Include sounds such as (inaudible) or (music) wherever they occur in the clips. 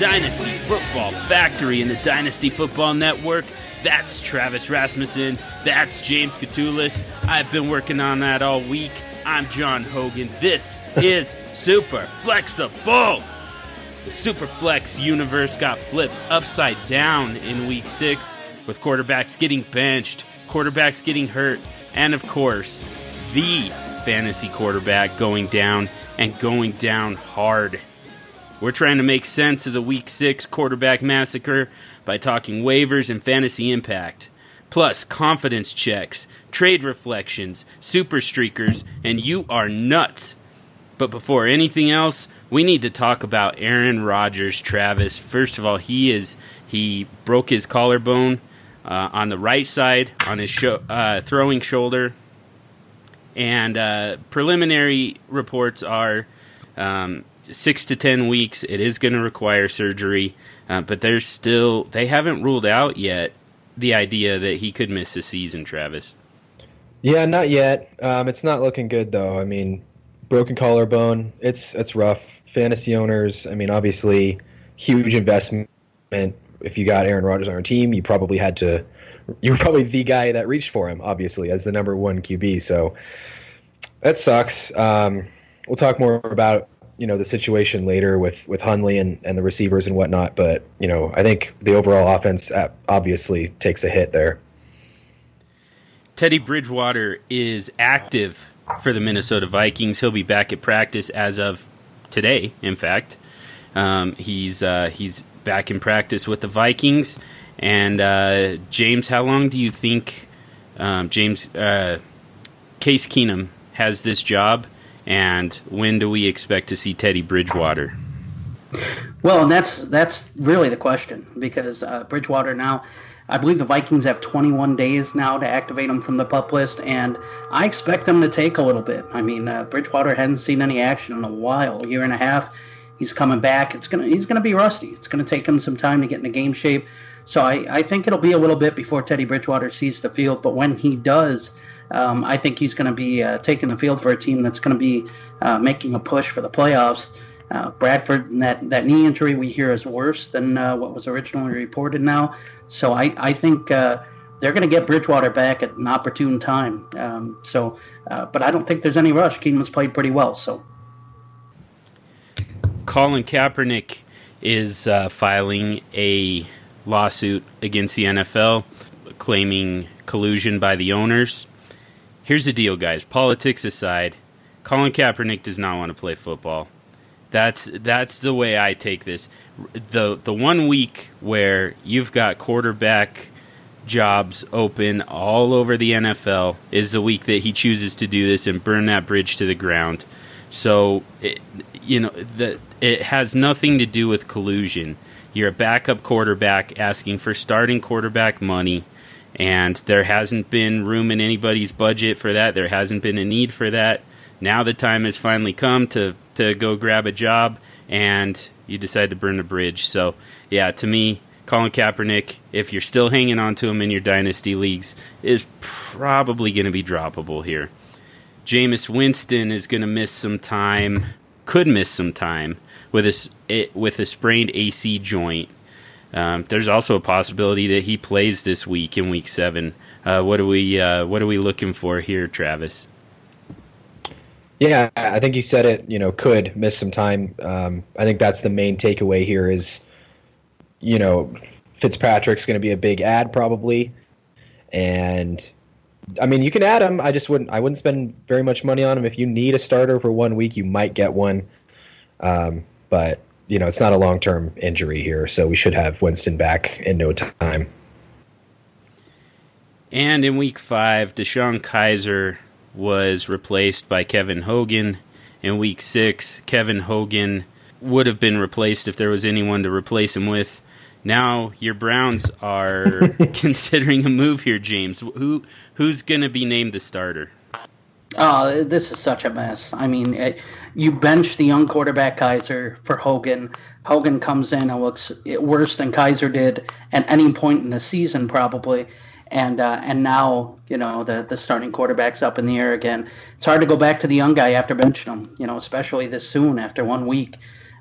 Dynasty Football Factory and the Dynasty Football Network, that's Travis Rasmussen. That's James Catullus. I've been working on that all week. I'm John Hogan. This (laughs) is Super Flexible. The Superflex universe got flipped upside down in week six with quarterbacks getting benched, quarterbacks getting hurt, and of course, the fantasy quarterback going down and going down hard. We're trying to make sense of the week six quarterback massacre by talking waivers and fantasy impact, plus confidence checks, trade reflections, super streakers, and you are nuts. But before anything else, we need to talk about Aaron Rodgers, Travis. First of all, he is he broke his collarbone uh, on the right side on his uh, throwing shoulder, and uh, preliminary reports are um, six to ten weeks. It is going to require surgery, uh, but there's still they haven't ruled out yet the idea that he could miss the season. Travis. Yeah, not yet. Um, it's not looking good though. I mean, broken collarbone. It's it's rough. Fantasy owners. I mean, obviously, huge investment. If you got Aaron Rodgers on your team, you probably had to. You were probably the guy that reached for him, obviously, as the number one QB. So that sucks. Um, we'll talk more about you know the situation later with with Hundley and, and the receivers and whatnot. But you know, I think the overall offense obviously takes a hit there. Teddy Bridgewater is active for the Minnesota Vikings. He'll be back at practice as of today. In fact, um, he's uh, he's back in practice with the Vikings. And uh, James, how long do you think um, James uh, Case Keenum has this job? And when do we expect to see Teddy Bridgewater? Well, and that's that's really the question because uh, Bridgewater now I believe the Vikings have 21 days now to activate him from the pup list, and I expect them to take a little bit. I mean, uh, Bridgewater hasn't seen any action in a while, a year and a half. He's coming back. It's gonna he's gonna be rusty. It's gonna take him some time to get into game shape. So I, I think it'll be a little bit before Teddy Bridgewater sees the field. But when he does, um, I think he's going to be uh, taking the field for a team that's going to be uh, making a push for the playoffs. Uh, Bradford, that, that knee injury we hear is worse than uh, what was originally reported now. So I, I think uh, they're going to get Bridgewater back at an opportune time. Um, so, uh, but I don't think there's any rush. Keenum's played pretty well. So, Colin Kaepernick is filing a lawsuit against the NFL, claiming collusion by the owners. Here's the deal, guys. Politics aside, Colin Kaepernick does not want to play football. That's that's the way I take this. The the one week where you've got quarterback jobs open all over the NFL is the week that he chooses to do this and burn that bridge to the ground. So, it, you know, that it has nothing to do with collusion. You're a backup quarterback asking for starting quarterback money, and there hasn't been room in anybody's budget for that. There hasn't been a need for that. Now the time has finally come to to go grab a job, and you decide to burn the bridge. So, yeah, to me, Colin Kaepernick, if you're still hanging on to him in your dynasty leagues, is probably going to be droppable here. Jameis Winston is going to miss some time, could miss some time with a, eh, with a sprained AC joint. Um, there's also a possibility that he plays this week in Week Seven. Uh, what are we uh, What are we looking for here, Travis? Yeah, I think you said it. You know, could miss some time. Um, I think that's the main takeaway here. Is you know, Fitzpatrick's going to be a big ad probably, and I mean, you can add him. I just wouldn't. I wouldn't spend very much money on him. If you need a starter for one week, you might get one. Um, but you know, it's not a long term injury here, so we should have Winston back in no time. And in week five, DeShone Kizer was replaced by Kevin Hogan. In week six, Kevin Hogan would have been replaced if there was anyone to replace him with. Now your Browns are (laughs) considering a move here, James. Who who's going to be named the starter? Oh, this is such a mess. I mean, it, eh, you bench the young quarterback Kizer for Hogan. Hogan comes in and looks worse than Kizer did at any point in the season, probably and uh, and now you know the the starting quarterback's up in the air again. It's hard to go back to the young guy after benching him, you know, especially this soon after one week.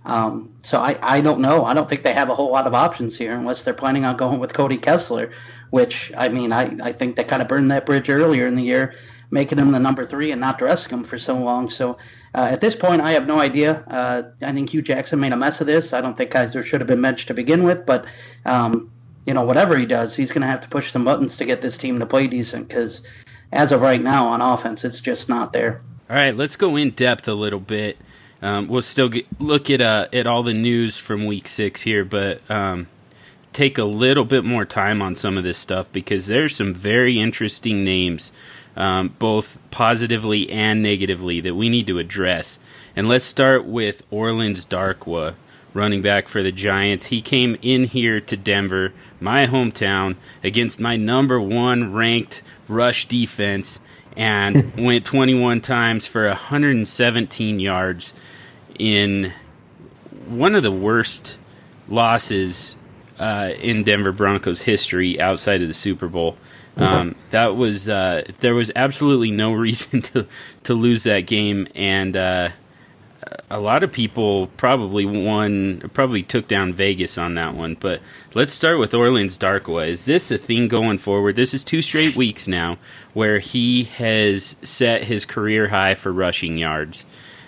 Um, so I, I don't know. I don't think they have a whole lot of options here unless they're planning on going with Cody Kessler, which I mean I, I think they kind of burned that bridge earlier in the year, making him the number three and not dressing him for so long. So uh, at this point, I have no idea. Uh, I think Hue Jackson made a mess of this. I don't think Kizer should have been benched to begin with, but um, you know whatever he does, he's going to have to push some buttons to get this team to play decent because as of right now on offense, it's just not there. All right, let's go in depth a little bit. Um, we'll still get, look at uh, at all the news from Week Six here, but um, take a little bit more time on some of this stuff because there's some very interesting names, um, both positively and negatively, that we need to address. And let's start with Orleans Darkwa, running back for the Giants. He came in here to Denver, my hometown, against my number one ranked rush defense and (laughs) went 21 times for 117 yards in one of the worst losses uh, in Denver Broncos history outside of the Super Bowl. Um, that was uh, there was absolutely no (laughs) reason to to lose that game, and uh, a lot of people probably won, probably took down Vegas on that one. But let's start with Orleans Darkwa. Is this a thing going forward? This is two straight weeks now where he has set his career high for rushing yards.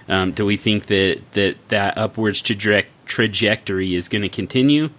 Um, do we think that that, that upwards traje- trajectory is going to continue,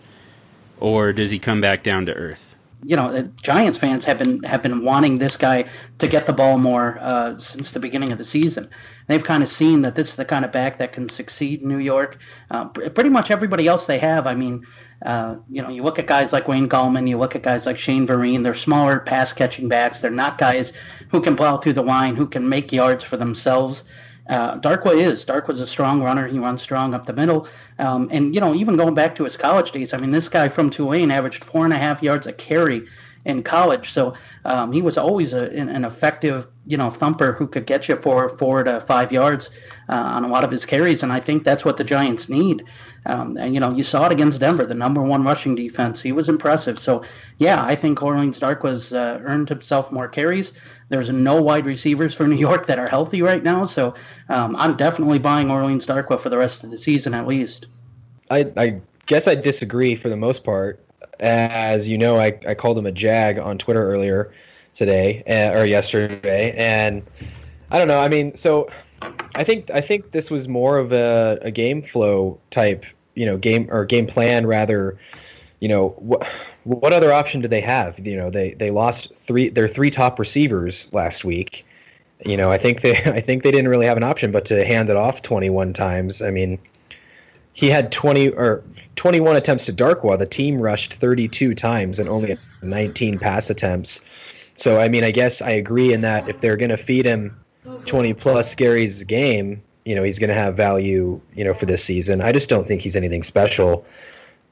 or does he come back down to earth? You know, Giants fans have been have been wanting this guy to get the ball more uh, since the beginning of the season. They've kind of seen that this is the kind of back that can succeed in New York. Uh, pretty much everybody else they have. I mean, uh, you know, you look at guys like Wayne Gallman, you look at guys like Shane Vereen. They're smaller pass catching backs. They're not guys who can plow through the line, who can make yards for themselves. Uh, Darkwa is. Darkwa's a strong runner. He runs strong up the middle. Um, and, you know, even going back to his college days, I mean, this guy from Tulane averaged four and a half yards a carry in college. So um, he was always a, an effective, you know, thumper who could get you for four to five yards uh, on a lot of his carries. And I think that's what the Giants need. Um, and, you know, you saw it against Denver, the number one rushing defense. He was impressive. So, yeah, I think Orleans Darkwa's uh, earned himself more carries. There's no wide receivers for (laughs) New York that are healthy right now. So um, I'm definitely buying Orleans Darkwa for the rest of the season at least. I, I guess I disagree for the most part. As you know, I, I called him a jag on Twitter earlier today uh, or yesterday, and I don't know. I mean, so I think I think this was more of a, a game flow type, you know, game or game plan rather. You know, what what other option do they have? You know, they they lost three their three top receivers last week. You know, I think they (laughs) I think they didn't really have an option but to hand it off 21 times. I mean, he had 20 or 21 attempts to Darkwa. The team rushed 32 times and only 19 pass attempts. So I mean, I guess I agree in that if they're going to feed him 20 plus carries a game, you know, he's going to have value, you know, for this season. I just don't think he's anything special.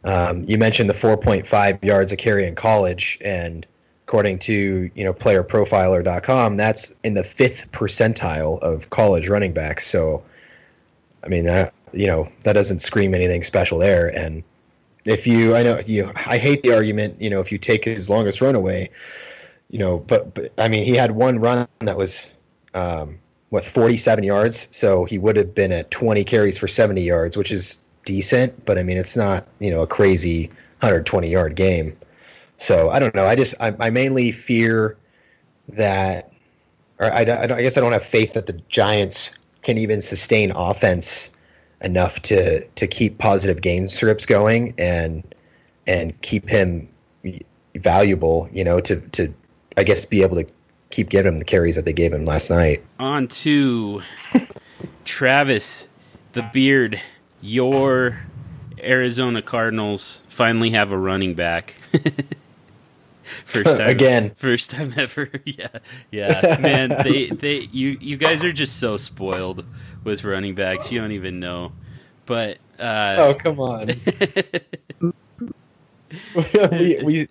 Um, you mentioned the 4.5 yards a carry in college, and according to you know PlayerProfiler.com, that's in the fifth percentile of college running backs. So, I mean, that you know that doesn't scream anything special there. And if you, I know you, I hate the argument. You know, if you take his longest run away, you know, but, but I mean, he had one run that was. Um, what 47 yards so he would have been at 20 carries for 70 yards which is decent, but I mean, it's not you know a crazy 120 yard game. So I don't know. I just I, I mainly fear that, or I, I, I guess I don't have faith that the Giants can even sustain offense enough to to keep positive game strips going and and keep him valuable. You know, to to I guess be able to keep giving him the carries that they gave him last night. On to Travis, the beard your Arizona Cardinals finally have a running back. (laughs) first (laughs) time again. First time ever. (laughs) yeah. Yeah. Man, they they you you guys are just so spoiled with running backs. You don't even know. But uh Oh, come on. we, we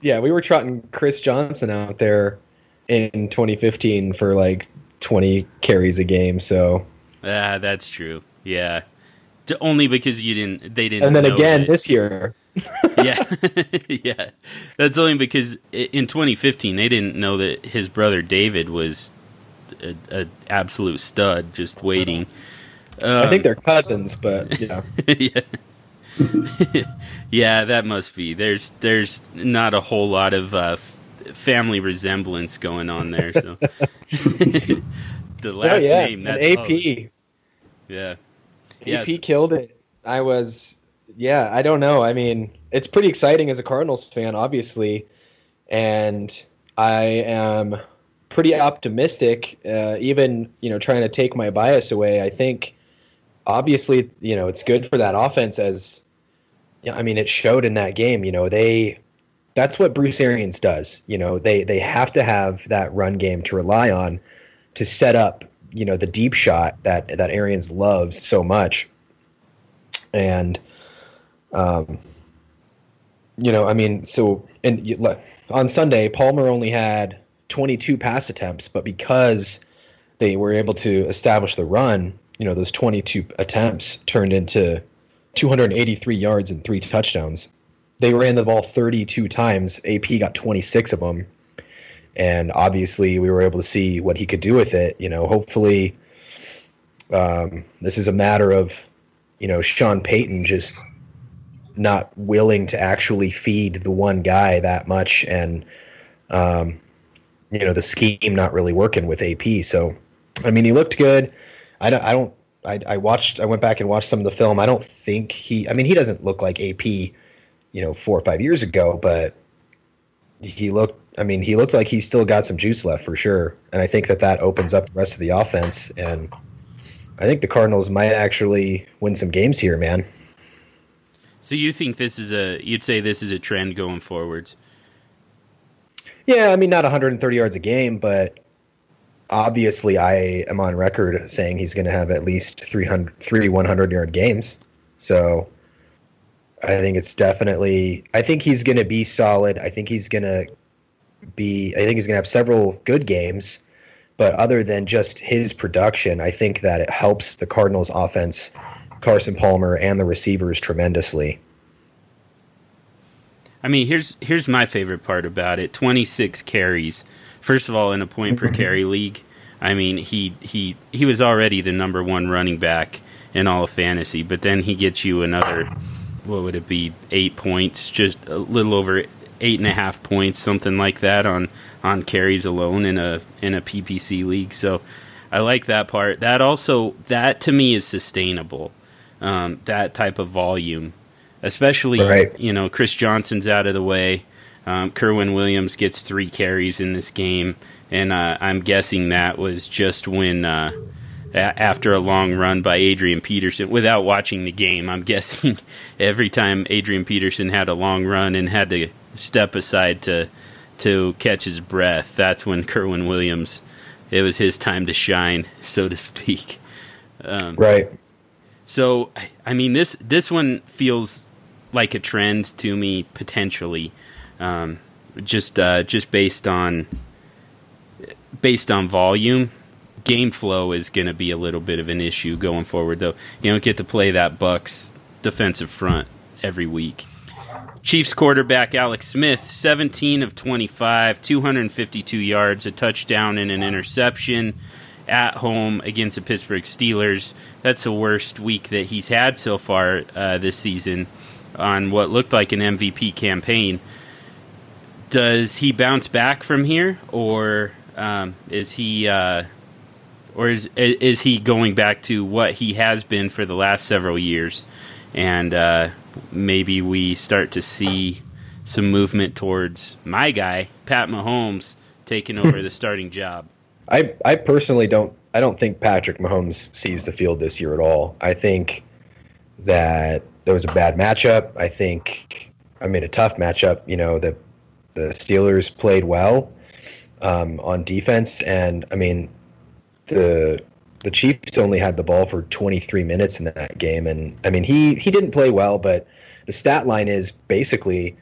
yeah, we were trotting Chris Johnson out there in 2015 for like 20 carries a game, so Yeah, that's true. Yeah only because you didn't they didn't and then again this year (laughs) yeah (laughs) yeah that's only because in 2015 they didn't know that his brother david was a, a absolute stud just waiting Um, I think they're cousins, but (laughs) yeah. yeah. yeah, that must be. There's there's not a whole lot of uh, family resemblance going on there. So the oh, last oh, yeah. name, that's An AP. Yeah. AP yes. killed it. I was, yeah, I don't know. I mean, it's pretty exciting as a Cardinals fan, obviously, and I am pretty optimistic. Uh, even you know, trying to take my bias away, I think obviously you know it's good for that offense. As yeah, I mean, it showed in that game. You know, they that's what Bruce Arians does. You know, they they have to have that run game to rely on to set up you know the deep shot that that Arians loves so much, and um, you know, I mean, so and on Sunday, Palmer only had 22 pass attempts, but because they were able to establish the run, you know, those 22 attempts turned into 283 yards and three touchdowns. They ran the ball 32 times. AP got 26 of them and obviously we were able to see what he could do with it. You know, hopefully, um, this is a matter of you know Sean Payton just not willing to actually feed the one guy that much, and um, you know the scheme not really working with AP. So, I mean, he looked good. I don't. I don't. I, I watched. I went back and watched some of the film. I don't think he. I mean, he doesn't look like AP, you know, four or five years ago, but he looked I mean, he looked like he still got some juice left for sure, and I think that that opens up the rest of the offense. And I think the Cardinals might actually win some games here, man. So you think this is a? You'd say this is a trend going forwards? Yeah, I mean, not 130 yards a game, but obviously, I am on record saying he's going to have at least 300, three 100 yard games. So I think it's definitely. I think he's going to be solid. I think he's going to be. I think he's going to have several good games, but other than just his production, I think that it helps the Cardinals' offense, Carson Palmer, and the receivers tremendously. I mean, here's here's my favorite part about it: twenty six carries. First of all, in a point per (laughs) carry league, I mean, he he he was already the number one running back in all of fantasy, but then he gets you another. What would it be? Eight points, just a little over eight and a half points, something like that on on carries alone in a in a PPC league. So I like that part. That also that to me is sustainable. Um, that type of volume, especially right. you know Chris Johnson's out of the way. Um, Kerwynn Williams gets three carries in this game, and uh, I'm guessing that was just when. Uh, after a long run by Adrian Peterson without watching the game. I'm (laughs) guessing every time Adrian Peterson had a long run and had to step aside to to catch his breath, that's when Kerwynn Williams it was his time to shine, (laughs) so to speak. Um, right. So, I mean this this one feels like a trend to me potentially, um, just uh, just based on based on volume. Game flow is going to be a little bit of an issue going forward, though. You don't get to play that Bucks defensive front every week. Chiefs quarterback Alex Smith, 17 of 25, 252 yards, a touchdown, and an interception at home against the Pittsburgh Steelers. That's the worst week that he's had so far uh, this season on what looked like an MVP campaign. Does he bounce back from here, or um, is he, uh, or is is he going back to what he has been for the last several years? And uh, maybe we start to see some movement towards my guy, Pat Mahomes, taking over the starting job. (laughs) I I personally don't I don't think Patrick Mahomes sees the field this year at all. I think that it was a bad matchup. I think I mean a tough matchup. You know the the Steelers played well um, on defense, and I mean the the Chiefs only had the ball for 23 minutes in that game, and I mean he he didn't play well, but the stat line is basically,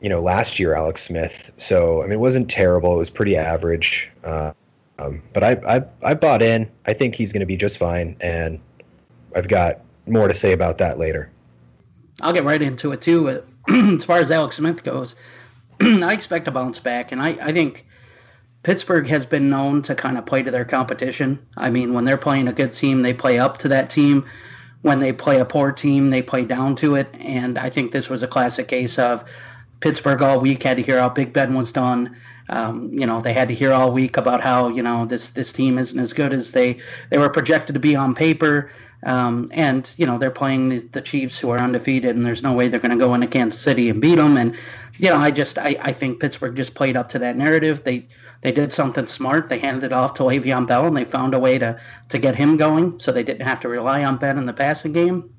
you know, last year Alex Smith. So I mean, it wasn't terrible. It was pretty average. Uh, um, but I, I I bought in. I think he's going to be just fine, and I've got more to say about that later. I'll get right into it too. (clears throat) as far as Alex Smith goes, (clears throat) I expect a bounce back, and I, I think Pittsburgh has been known to kind of play to their competition. I mean, when they're playing a good team, they play up to that team. When they play a poor team, they play down to it. And I think this was a classic case of Pittsburgh all week had to hear how Big Ben was done. Um, you know, they had to hear all week about how you know this this team isn't as good as they they were projected to be on paper. Um, and you know they're playing the, Chiefs who are undefeated, and there's no way they're going to go into Kansas City and beat them. And you know, I just I, I think Pittsburgh just played up to that narrative. They they did something smart. They handed it off to Le'Veon Bell, and they found a way to to get him going, so they didn't have to rely on Ben in the passing game.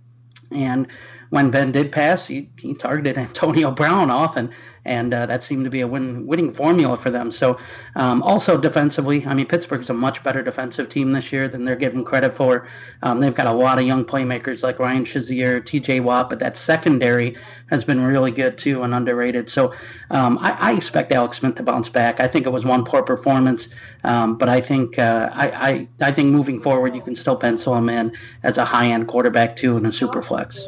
And when Ben did pass, he, he targeted (laughs) Antonio Brown often, and uh, that seemed to be a win, winning formula for them. So, um, also defensively, I mean, Pittsburgh's a much better defensive team this year than they're given credit for. Um, they've got a lot of young playmakers like Ryan Shazier, T.J. Watt, but that secondary has been really good too and underrated. So, um, I, I, expect Alex Smith to bounce back. I think it was one poor performance, um, but I think uh, I, I I think moving forward, you can still pencil him in as a high end quarterback too in a super flex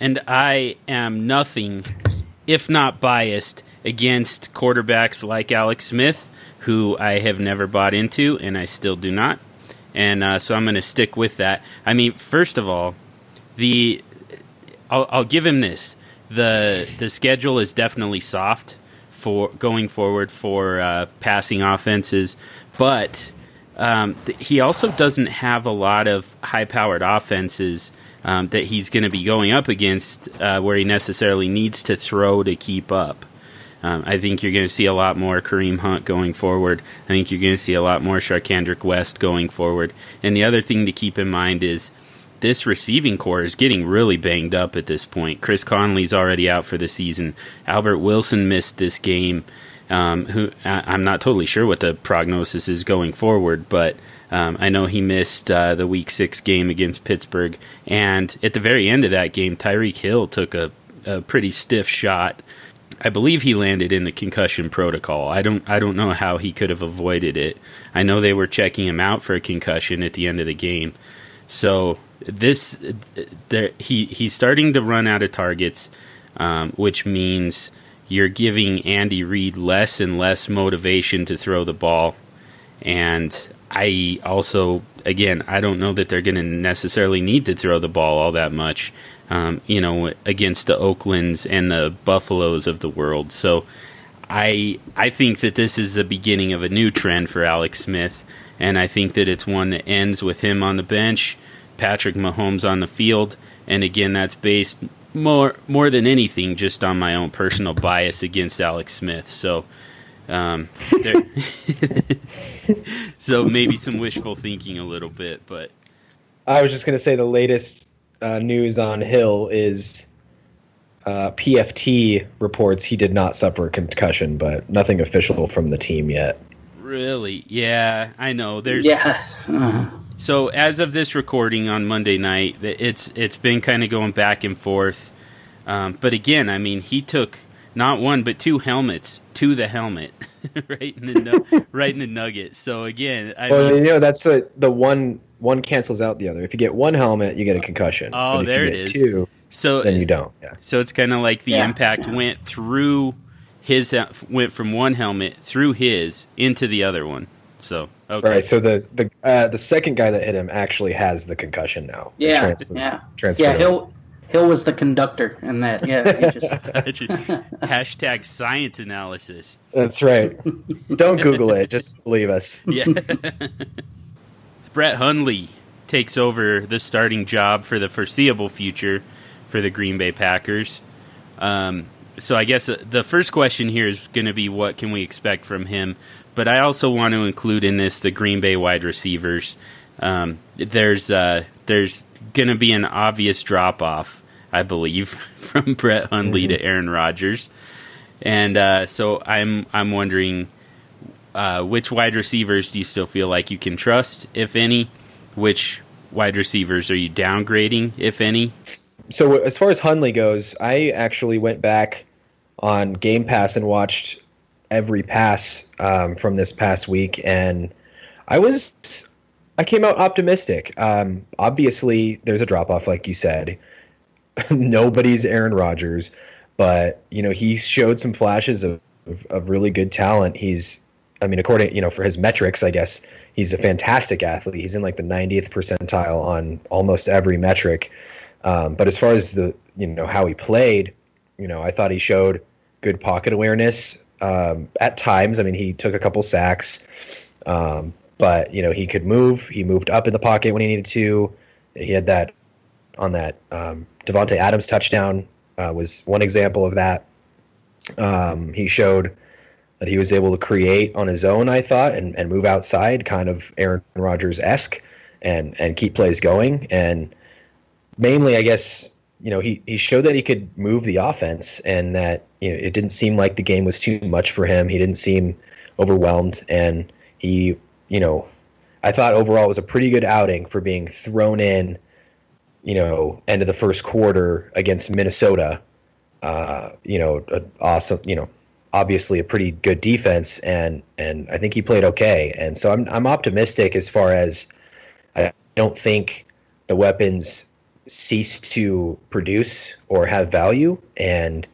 and I am nothing if not biased against quarterbacks like Alex Smith, who I have never bought into, and I still do not. And uh, so I'm going to stick with that. I mean, first of all, the I'll, I'll give him this: the the schedule is definitely soft for going forward for uh, passing offenses, but um, th- he also doesn't have a lot of high powered offenses um, that he's going to be going up against uh, where he necessarily needs to throw to keep up. Um, I think you're going to see a lot more Kareem Hunt going forward. I think you're going to see a lot more Charcandrick West going forward. And the other thing to keep in mind is this receiving corps is getting really banged up at this point. Chris Conley's already out for the season. Albert Wilson missed this game. Um, who I, am not totally sure what the prognosis is going forward, but um, I know he missed uh, the Week Six game against Pittsburgh, and at the very end of that game, Tyreek Hill took a, a pretty stiff shot. I believe he landed in the concussion protocol. I don't I don't know how he could have avoided it. I know they were checking him out for a concussion at the end of the game. So this there he he's starting to run out of targets, um, which means you're giving Andy Reid less and less motivation to throw the ball. And I also, again, I don't know that they're going to necessarily need to throw the ball all that much, um, you know, against the Oaklands and the Buffaloes of the world. So I I think that this is the beginning of a new trend for Alex Smith, and I think that it's one that ends with him on the bench, Patrick Mahomes on the field, and again, that's based more more than anything just on my own personal bias against Alex Smith. So um, (laughs) so maybe some wishful thinking a little bit, but I was just going to say the latest uh, news on Hill is uh, PFT reports he did not suffer a concussion, but nothing official from the team yet. Really? Yeah, I know. There's yeah. So as of this recording on Monday night, it's it's been kind of going back and forth. Um, but again, I mean, he took not one but two helmets to the helmet, (laughs) right in the nu- (laughs) right in the nugget. So again, I well, mean, you know that's a, the one one cancels out the other. If you get one helmet, you get a concussion. Oh, but if there you get is. Two, so then you don't. Yeah. So it's kind of like the yeah. impact yeah. went through his went from one helmet through his into the other one. So okay. Right. So the the uh, the second guy that hit him actually has the concussion now. Yeah. Transfer, yeah. Transfer yeah. He'll Hill was the conductor in that. Yeah. Just... (laughs) Hashtag science analysis. That's right. (laughs) Don't Google it. Just believe us. Yeah. (laughs) Brett Hundley takes over the starting job for the foreseeable future for the Green Bay Packers. Um, so I guess uh, the first question here is going to be what can we expect from him? But I also want to include in this the Green Bay wide receivers. Um, there's uh, there's going to be an obvious drop off I believe, (laughs) from Brett Hundley mm-hmm. to Aaron Rodgers. And uh, so I'm I'm wondering uh, which wide receivers do you still feel like you can trust, if any? Which wide receivers are you downgrading, if any? So as far as Hundley goes, I actually went back on Game Pass and watched every pass um, from this past week, and I was I came out optimistic. Um, obviously, there's a drop off, like you said. (laughs) Nobody's Aaron Rodgers, but you know he showed some flashes of of, of really good talent. He's, I mean, according you know, for his metrics, I guess he's a fantastic athlete. He's in like the 90th percentile on almost every metric. Um, but as far as the you know how he played, you know, I thought he showed good pocket awareness um, at times. I mean, he took a couple sacks, um, but you know he could move. He moved up in the pocket when he needed to. He had that on that um, Davante Adams touchdown uh, was one example of that. Um, he showed that he was able to create on his own, I thought, and, and move outside, kind of Aaron Rodgers esque, and and keep plays going. And mainly, I guess you know he he showed that he could move the offense, and that you know it didn't seem like the game was too much for him. He didn't seem overwhelmed, and he you know I thought overall it was a pretty good outing for being thrown in. You know, end of the first quarter against Minnesota. Uh, you know, awesome. You know, obviously a pretty good defense, and and I think he played okay. And so I'm I'm optimistic as far as I don't think the weapons cease to produce or have value. And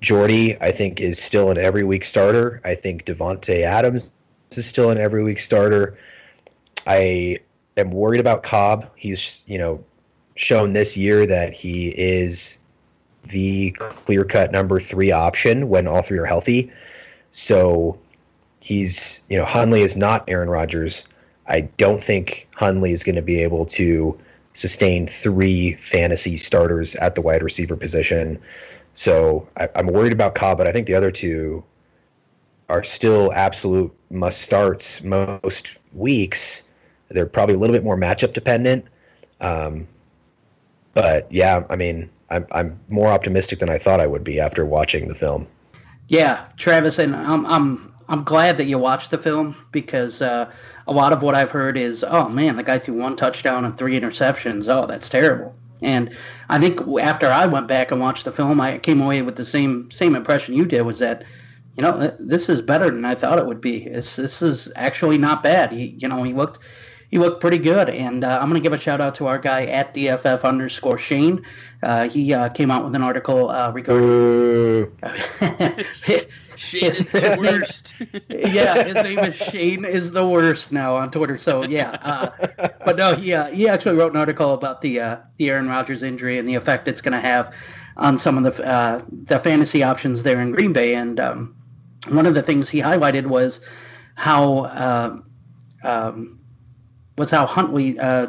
Jordy, I think, is still an every week starter. I think Davante Adams is still an every week starter. I am worried about Cobb. He's you know shown this year that he is the clear cut number three option when all three are healthy. So he's, you know, Hundley is not Aaron Rodgers. I don't think Hundley is going to be able to sustain three fantasy starters at the wide receiver position. So I, am worried about Cobb, but I think the other two are still absolute must starts most weeks. They're probably a little bit more matchup dependent. Um, but yeah, I mean, I'm I'm more optimistic than I thought I would be after watching the film. Yeah, Travis, and I'm I'm I'm glad that you watched the film because uh, a lot of what I've heard is, oh man, the guy threw one touchdown and three interceptions. Oh, that's terrible. And I think after I went back and watched the film, I came away with the same same impression you did was that, you know, this is better than I thought it would be. It's, this is actually not bad. He, you know, he looked he looked pretty good. And uh, I'm going to give a shout out to our guy at DFF underscore Shane. Uh, he uh, came out with an article uh, regarding. (laughs) (laughs) Shane is the (laughs) worst. yeah, his name is Shane is the worst now on Twitter. So yeah, uh, but no, he uh, he actually wrote an article about the the Aaron Rodgers injury and the effect it's going to have on some of the the fantasy options there in Green Bay. And um, one of the things he highlighted was how. Um, was how Hundley uh,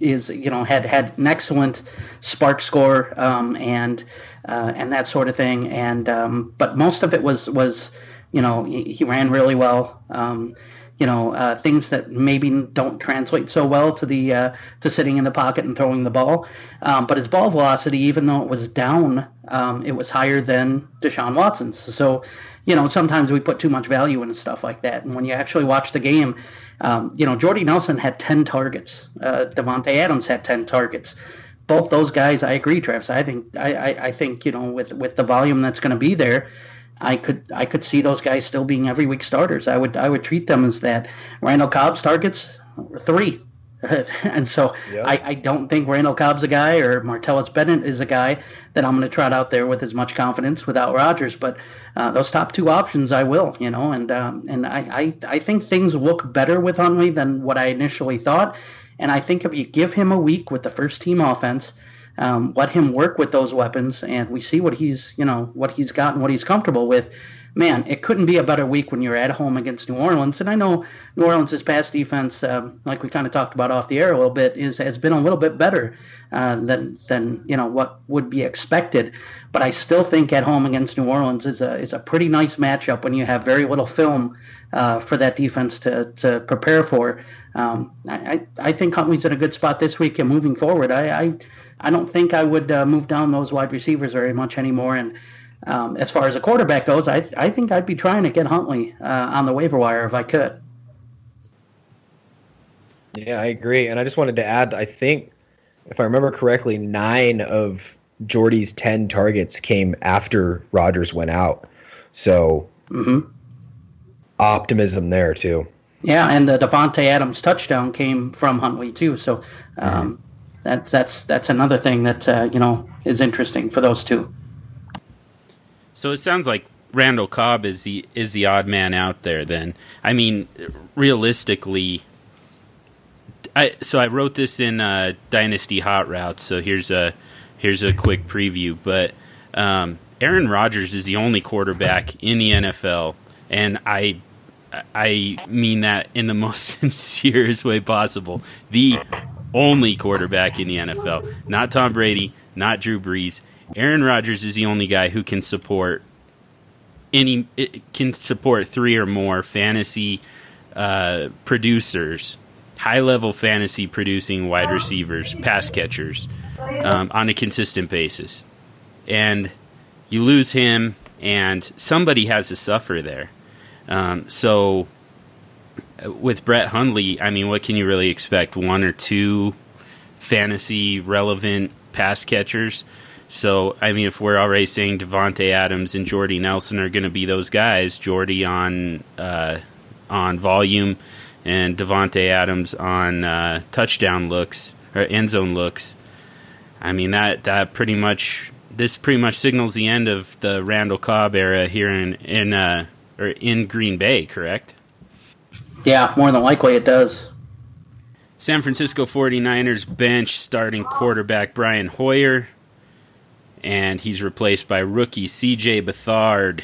is you know had had an excellent SPARQ score um, and uh, and that sort of thing. And um, but most of it was was you know he, he ran really well um, you know uh, things that maybe don't translate so well to the uh, to sitting in the pocket and throwing the ball um, but his ball velocity even though it was down um, it was higher than Deshaun Watson's so you know sometimes we put too much value into stuff like that and when you actually watch the game um, you know, Jordy Nelson had 10 targets. Uh, Davante Adams had 10 targets. Both those guys, I agree, Travis. I think, I, I, I think, you know, with with the volume that's going to be there, I could I could see those guys still being every week starters. I would I would treat them as that. Randall Cobb's targets three. (laughs) and so yeah. I, I don't think Randall Cobb's a guy or Martellus Bennett is a guy that I'm going to trot out there with as much confidence without Rodgers. But uh, those top two options, I will, you know, and um, and I, I, I think things look better with Hundley than what I initially thought. And I think if you give him a week with the first team offense, um, let him work with those weapons, and we see what he's, you know, what he's got and what he's comfortable with man, it couldn't be a better week when you're at home against New Orleans. And I know New Orleans' pass defense, um, like we kind of talked about off the air a little bit, is has been a little bit better uh, than than you know what would be expected. But I still think at home against New Orleans is a is a pretty nice matchup when you have very little film uh, for that defense to to prepare for. Um, I I think Hundley's in a good spot this week and moving forward. I I, I don't think I would uh, move down those wide receivers very much anymore and. Um, as far as a quarterback goes, I, I think I'd be trying to get Hundley uh, on the waiver wire if I could. Yeah, I agree. And I just wanted to add, I think, if I remember correctly, nine of Jordy's 10 targets came after Rodgers went out. So mm-hmm. optimism there, too. Yeah, and the Davante Adams touchdown came from Hundley, too. So um, mm-hmm. that's, that's, that's another thing that, uh, you know, is interesting for those two. So it sounds like Randall Cobb is the is the odd man out there. Then I mean, realistically, I so I wrote this in uh, Dynasty Hot Routes. So here's a here's a quick preview. But um, Aaron Rodgers is the only quarterback in the NFL, and I I mean that in the (laughs) most sincerest way possible. The only quarterback in the NFL, not Tom Brady, not Drew Brees. Aaron Rodgers is the only guy who can support any can support three or more fantasy uh, producers, high level fantasy producing wide receivers, pass catchers um, on a consistent basis, and you lose him, and somebody has to suffer there. Um, so uh, with Brett Hundley, I mean, what can you really expect? One or two fantasy relevant pass catchers. So, I mean, if we're already saying Davante Adams and Jordy Nelson are going to be those guys, Jordy on uh, on volume and Davante Adams on uh, touchdown looks or end zone looks. I mean that that pretty much this pretty much signals the end of the Randall Cobb era here in in uh, or in Green Bay, correct? Yeah, more than likely it does. San Francisco 49ers bench starting quarterback Brian Hoyer and he's replaced by rookie CJ Beathard,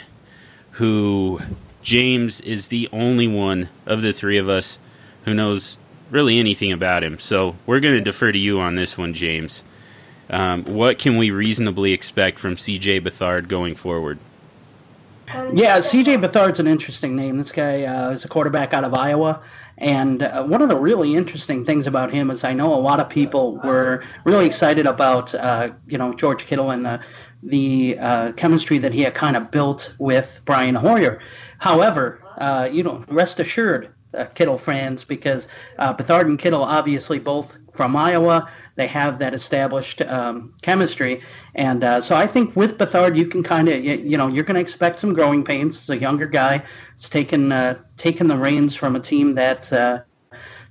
who James is the only one of the three of us who knows really anything about him. So we're going to defer to you on this one, James. Um, what can we reasonably expect from CJ Beathard going forward? Yeah, CJ Beathard's an interesting name. This guy uh, is a quarterback out of Iowa. And uh, one of the really interesting things about him is I know a lot of people were really excited about, uh, you know, George Kittle and the the uh, chemistry that he had kind of built with Brian Hoyer. However, uh, you know, rest assured, uh, Kittle fans, because uh, Beathard and Kittle obviously both from Iowa. They have that established um, chemistry, and uh, so I think with Beathard, you can kind of you, you, know you're going to expect some growing pains. He's a younger guy. He's taken uh, taken the reins from a team that uh,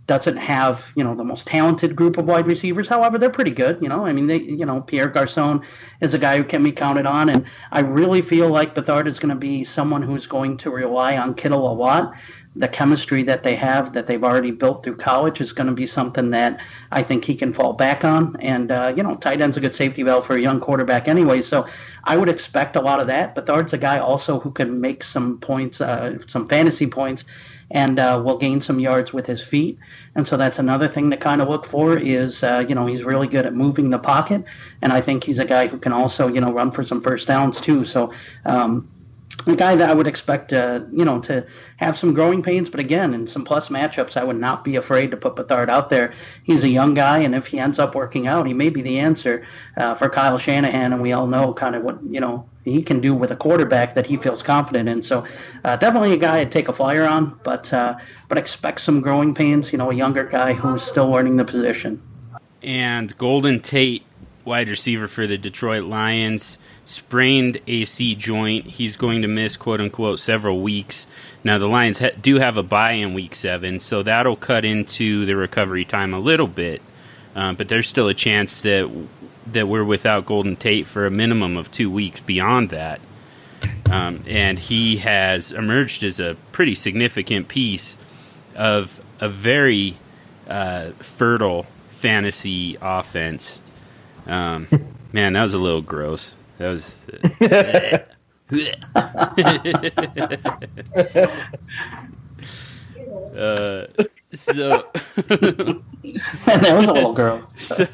doesn't have you know the most talented group of wide receivers. However, they're pretty good. You know, I mean, they you know Pierre Garcon is a guy who can be counted on, and I really feel like Beathard is going to be someone who's going to rely on Kittle a lot the chemistry that they have that they've already built through college is going to be something that I think he can fall back on. And uh, you know, tight end's a good safety valve for a young quarterback anyway. So I would expect a lot of that. Beathard's a guy also who can make some points, uh, some fantasy points, and uh, will gain some yards with his feet. And so that's another thing to kind of look for is uh, you know he's really good at moving the pocket, and I think he's a guy who can also you know run for some first downs too. So. Um, a guy that I would expect, you know, to have some growing pains. But again, in some plus matchups, I would not be afraid to put Beathard out there. He's a young guy, and if he ends up working out, he may be the answer uh, for Kyle Shanahan. And we all know kind of what you know he can do with a quarterback that he feels confident in. So uh, definitely a guy I'd take a flyer on, but uh, but expect some growing pains. You know, a younger guy who's still learning the position. And Golden Tate, wide receiver for the Detroit Lions sprained AC joint. He's going to miss, quote unquote, several weeks. Now, the Lions ha- do have a bye in week seven, so that'll cut into the recovery time a little bit. Uh, but there's still a chance that that we're without Golden Tate for a minimum of two weeks beyond that. Um, and he has emerged as a pretty significant piece of a very uh, fertile fantasy offense. Um, (laughs) man, that was a little gross. That was. uh, (laughs) so (laughs) that was a little girl. So,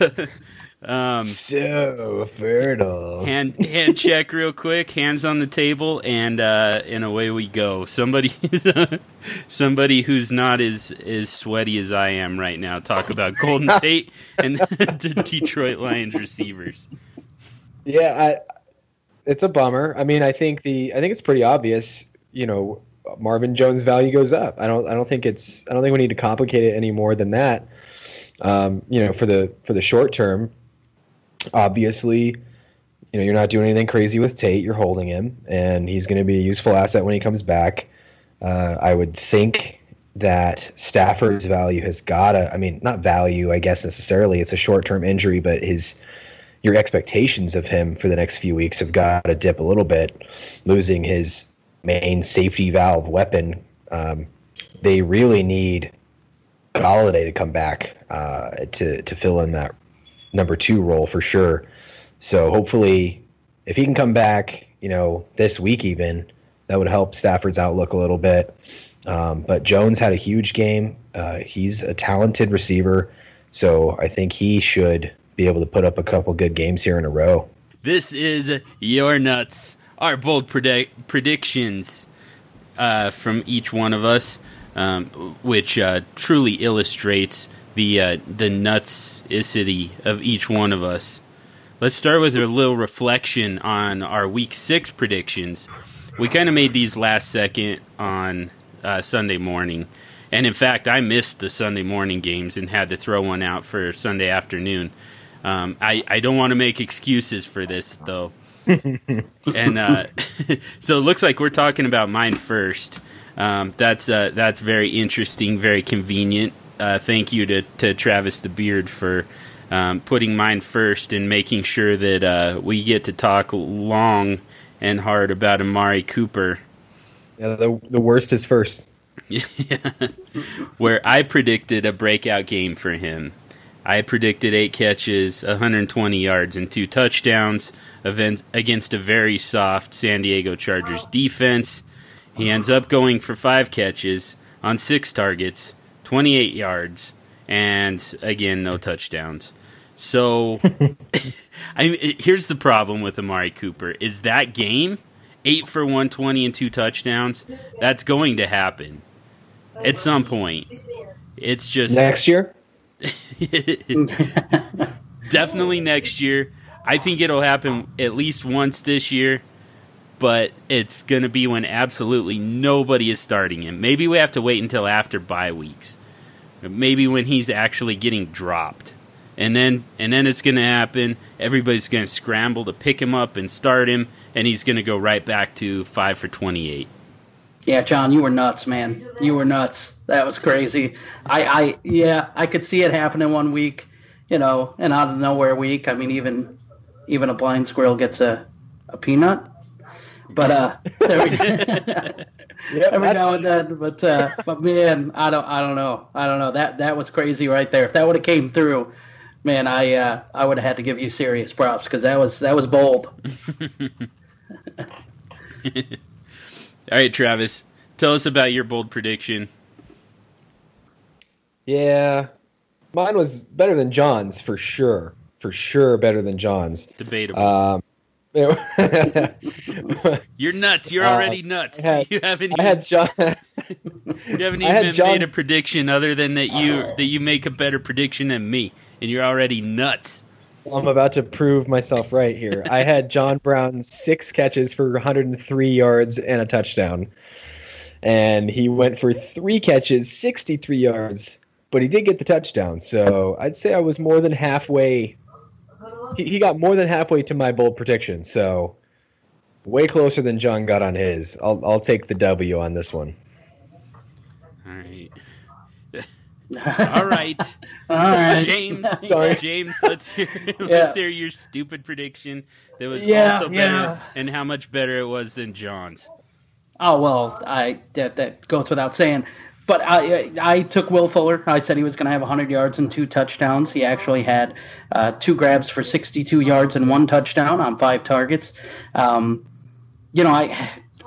um, so fertile. Hand hand check real quick. Hands on the table, and uh, and away we go. Somebody (laughs) somebody who's not as as sweaty as I am right now. Talk about Golden Tate and the Detroit Lions receivers. Yeah, it's a bummer. I mean, I think the I think it's pretty obvious. You know, Marvin Jones' value goes up. I don't I don't think it's I don't think we need to complicate it any more than that. Um, you know, for the for the short term, obviously, you know, you're not doing anything crazy with Tate. You're holding him, and he's going to be a useful asset when he comes back. Uh, I would think that Stafford's value has got to. I mean, not value, I guess necessarily. It's a short term injury, but his your expectations of him for the next few weeks have got to dip a little bit, losing his main safety valve weapon. Um, they really need Golladay to come back uh, to to fill in that number two role for sure. So hopefully, if he can come back, you know, this week even, that would help Stafford's outlook a little bit. Um, but Jones had a huge game. Uh, he's a talented receiver, so I think he should be able to put up a couple good games here in a row. This is your nuts. Our bold predict- predictions uh, from each one of us, um, which uh, truly illustrates the uh, the nutsicity of each one of us. Let's start with a little reflection on our week six predictions. We kind of made these last second on uh, Sunday morning. And in fact, I missed the Sunday morning games and had to throw one out for Sunday afternoon. Um, I, I don't want to make excuses for this, though. (laughs) and uh, (laughs) so it looks like we're talking about mine first. Um, that's uh, that's very interesting, very convenient. Uh, thank you to, to Travis the Beard for um, putting mine first and making sure that uh, we get to talk long and hard about Amari Cooper. Yeah, the the worst is first. yeah, (laughs) Where I predicted a breakout game for him. I predicted eight catches, 120 yards, and two touchdowns against a very soft San Diego Chargers defense. He ends up going for five catches on six targets, 28 yards, and again, no touchdowns. So, (laughs) I mean, here's the problem with Amari Cooper: is that game eight for 120 and two touchdowns. That's going to happen at some point. It's just next year. (laughs) definitely next year. I think it'll happen at least once this year, but it's going to be when absolutely nobody is starting him. Maybe we have to wait until after bye weeks. Maybe when he's actually getting dropped. And then and then it's going to happen. Everybody's going to scramble to pick him up and start him and he's going to go right back to five for 28. Yeah, John, you were nuts, man. You were nuts. That was crazy. I, I, yeah, I could see it happen in one week, you know, and out of nowhere week. I mean, even, even a blind squirrel gets a, a peanut. But uh, every, yep, every now and then. But uh, but man, I don't, I don't know, I don't know. That that was crazy right there. If that would have came through, man, I uh, I would have had to give you serious props because that was that was bold. (laughs) (laughs) All right, Travis, tell us about your bold prediction. Yeah, mine was better than John's for sure. For sure, better than John's. Debatable. Um, (laughs) (laughs) You're nuts. You're already uh, nuts. Had, you haven't. Even, I had John. (laughs) you haven't even John, made a prediction other than that you that you make a better prediction than me, and you're already nuts. I'm about to prove myself right here. I had John Brown six catches for 103 yards and a touchdown. And he went for three catches, 63 yards, but he did get the touchdown. So I'd say I was more than halfway. He, he got more than halfway to my bold prediction. So way closer than John got on his. I'll, I'll take the W on this one. All right. (laughs) All right. (laughs) All right. James, (laughs) Sorry. James, let's hear let's hear your stupid prediction that was yeah, also better yeah. and how much better it was than John's. Oh well, I that that goes without saying. But I I took Will Fuller. I said he was going to have 100 yards and two touchdowns. He actually had uh, two grabs for 62 yards and one touchdown on five targets. Um, you know, I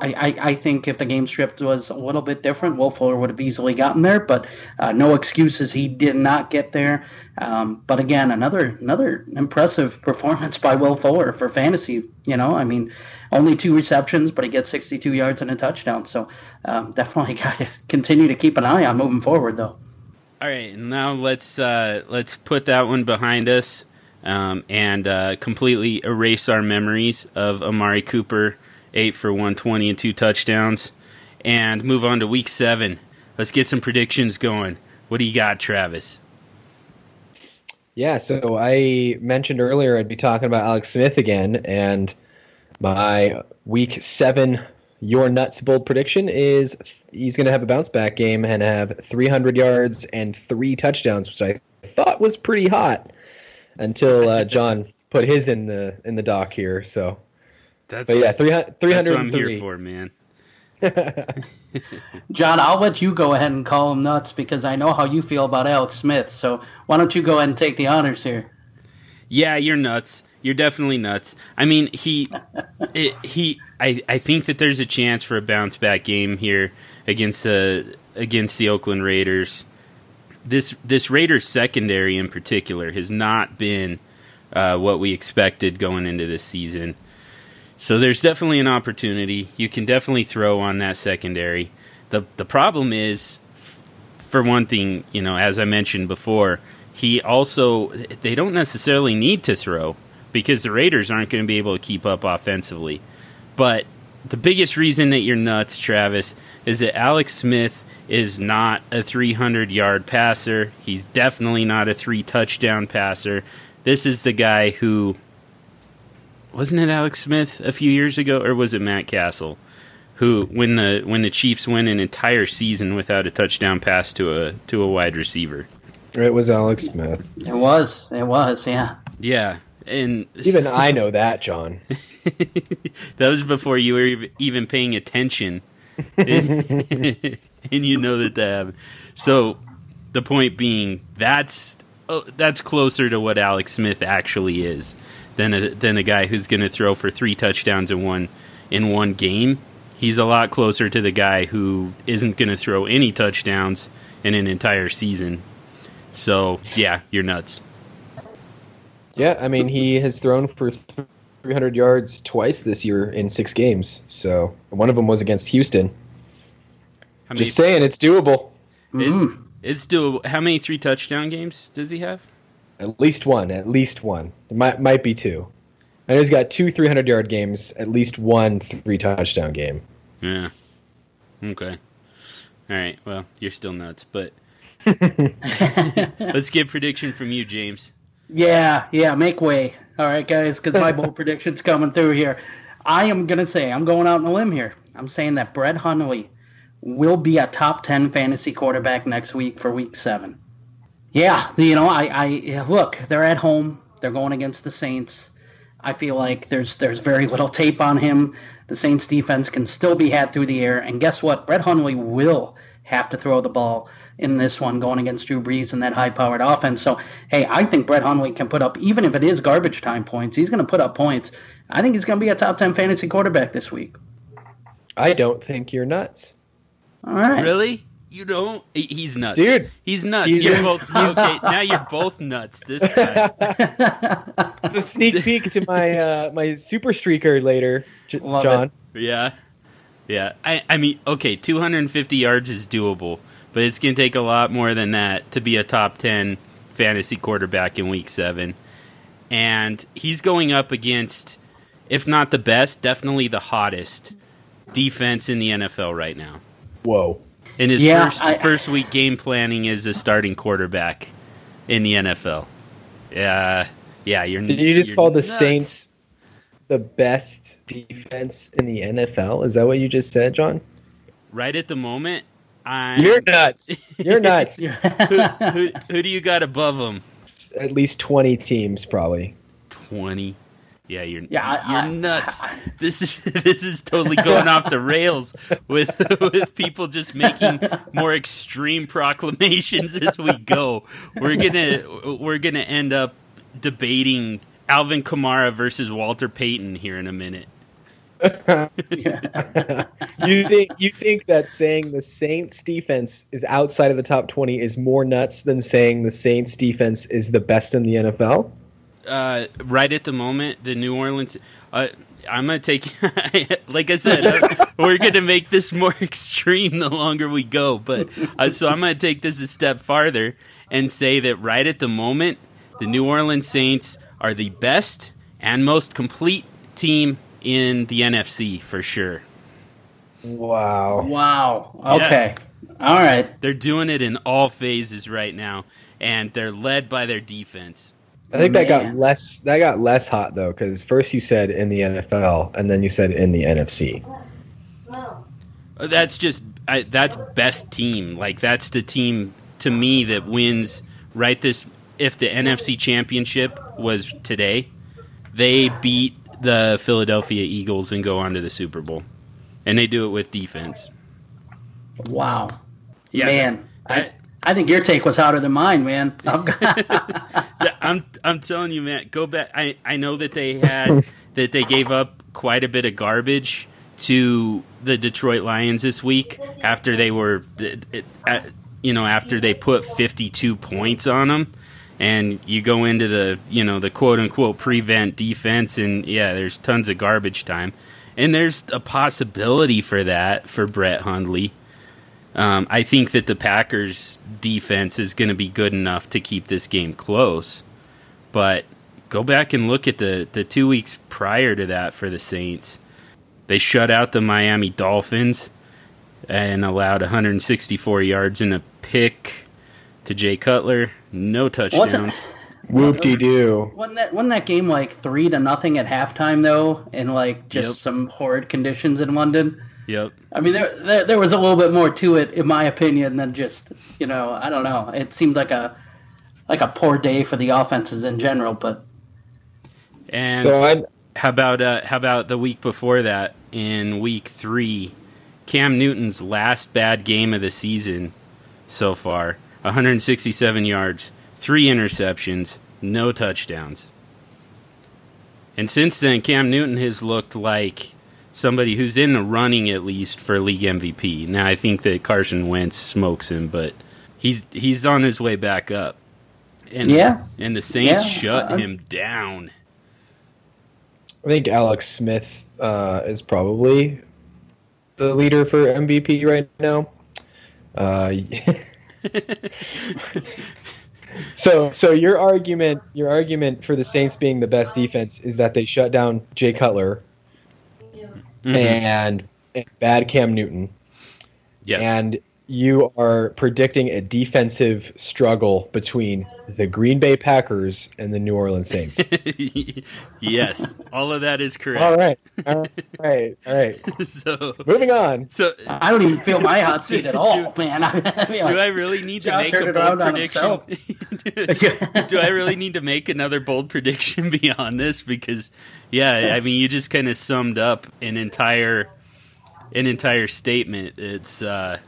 I, I, think if the game script was a little bit different, Will Fuller would have easily gotten there, but uh, no excuses. He did not get there. Um, but again, another another impressive performance by Will Fuller for fantasy. You know, I mean, only two receptions, but he gets 62 yards and a touchdown. So um, (laughs) definitely got to continue to keep an eye on moving forward, though. All right, now let's uh, let's put that one behind us um, and uh, completely erase our memories of Amari Cooper eight for 120 and two touchdowns. And move on to week seven. Let's get some predictions going. What do you got, Travis? Yeah, so I mentioned earlier I'd be talking about Alex Smith again, and my week seven your nuts bold prediction is he's going to have a bounce back game and have 300 yards and three touchdowns, which I thought was pretty hot until uh, John put his in the in the dock here. So, That's but yeah, 300, that's what I'm here for, man. (laughs) John, I'll let you go ahead and call him nuts because I know how you feel about Alex Smith. So why don't you go ahead and take the honors here? Yeah, you're nuts. You're definitely nuts. I mean, he, (laughs) it, he. I, I think that there's a chance for a bounce back game here against the against the Oakland Raiders. This this Raiders secondary in particular has not been uh, what we expected going into this season. So there's definitely an opportunity. You can definitely throw on that secondary. the The problem is, for one thing, you know, as I mentioned before, he also they don't necessarily need to throw because the Raiders aren't going to be able to keep up offensively. But the biggest reason that you're nuts, Travis, is that Alex Smith is not a 300 yard passer. He's definitely not a three touchdown passer. This is the guy who wasn't it Alex Smith a few years ago or was it Matt Cassel who when the when the Chiefs went an entire season without a touchdown pass to a to a wide receiver. It was Alex Smith. It was. It was. Yeah. Yeah, and Even I know that, John. (laughs) that was before you were even paying attention, (laughs) and you know that that happened. So the point being, that's oh, that's closer to what Alex Smith actually is than a than a guy who's going to throw for three touchdowns in one in one game. He's a lot closer to the guy who isn't going to throw any touchdowns in an entire season. So yeah, you're nuts. Yeah, I mean he has thrown for 300 yards twice this year in six games. So one of them was against Houston. How many, Just saying, it's doable. Mm. it's still how many three touchdown games does he have? At least one. At least one. It might might be two. And he's got two 300 yard games. At least one three touchdown game. Yeah. Okay. All right. Well, you're still nuts, but (laughs) (laughs) let's get prediction from you, James. Yeah, yeah, make way. All right, guys, because my bold (laughs) prediction's coming through here. I am going to say, I'm going out on a limb here. I'm saying that Brett Hundley will be a top 10 fantasy quarterback next week for week seven. Yeah, you know, I, I look, they're at home. They're going against the Saints. I feel like there's there's very little tape on him. The Saints defense can still be had through the air. And guess what? Brett Hundley will have to throw the ball in this one going against Drew Brees and that high powered offense. So, hey, I think Brett Hundley can put up, even if it is garbage time points, he's going to put up points. I think he's going to be a top 10 fantasy quarterback this week. I don't think you're nuts. All right. Really? You don't? He's nuts, Dude. He's nuts. He's- you're both okay. Now you're both nuts this (laughs) time. It's a sneak peek to my uh, my super streaker later, J- Love John. Yeah. Yeah. I, I mean, okay, 250 yards is doable, but it's going to take a lot more than that to be a top 10 fantasy quarterback in week seven. And he's going up against, if not the best, definitely the hottest defense in the NFL right now. Whoa. And his Yeah, first I- first week game planning is a starting quarterback in the NFL. Yeah, yeah. You're. Did you just you're call the nuts. Saints the best defense in the NFL? Is that what you just said, John? right at the moment? I'm, You're nuts. You're nuts. (laughs) who, who, who do you got above them? At least 20 teams, probably. Twenty. Yeah, you're. Yeah, you're I- nuts. this is (laughs) this is totally going off the rails with (laughs) with people just making more extreme proclamations as we go. We're gonna we're gonna end up debating Alvin Kamara versus Walter Payton here in a minute. (laughs) you think you think that saying the Saints defense is outside of the top 20 is more nuts than saying the Saints defense is the best in the NFL? Uh, right at the moment, the New Orleans. Uh, I'm gonna take, (laughs) like I said, uh, (laughs) we're gonna make this more (laughs) extreme the longer we go. But uh, so I'm gonna take this a step farther and say that right at the moment, the New Orleans Saints are the best and most complete team in the NFC for sure. Wow. wow. Okay. All right. They're doing it in all phases right now, and they're led by their defense. I think that got less that got less hot though cuz first you said in the NFL and then you said in the NFC. Uh, That's just I, that's best team. Like that's the team to me that wins right this. If the NFC Championship was today, they beat the Philadelphia Eagles and go on to the Super Bowl, and they do it with defense. Wow, Yeah, man, that- I, think your take was hotter than mine, man. (laughs) (laughs) I'm, I'm telling you, man. Go back. I I know that they had (laughs) that they gave up quite a bit of garbage to the Detroit Lions this week after they were, uh, you know, after they put 52 points on them. And you go into the you know the quote unquote prevent defense, and yeah, there's tons of garbage time, and there's a possibility for that for Brett Hundley. Um, I think that the Packers' defense is going to be good enough to keep this game close. But go back and look at the, the two weeks prior to that for the Saints. They shut out the Miami Dolphins and allowed 164 yards and a pick to Jay Cutler. No touchdowns. (laughs) Whoop de doo. wasn't that wasn't that game like three to nothing at halftime though, in like just Yep. some horrid conditions in London? Yep. I mean, there, there there was a little bit more to it, in my opinion, than just you know I don't know. It seemed like a like a poor day for the offenses in general, but And So I How about uh, how about the week before that in week three, Cam Newton's last bad game of the season so far, 167 yards, three interceptions, no touchdowns. And since then, Cam Newton has looked like somebody who's in the running at least for league MVP. Now I think that Carson Wentz smokes him, but he's he's on his way back up. And Yeah. and the Saints Yeah, shut uh, him down. I think Alex Smith uh, is probably the leader for MVP right now. Uh, (laughs) so, so your argument, your argument for the Saints being the best defense is that they shut down Jay Cutler And, and bad Cam Newton, yes. and you are predicting a defensive struggle between the Green Bay Packers and the New Orleans Saints. (laughs) yes, all of that is correct. all right, all right, all right. (laughs) So, Moving on. so I don't even feel my hot seat at (laughs) all, Do- man. I mean, do I really need to make a bold around on prediction? do I really need to make another bold prediction beyond this? Because, yeah, I mean, you just kind of summed up an entire, an entire statement. It's, uh,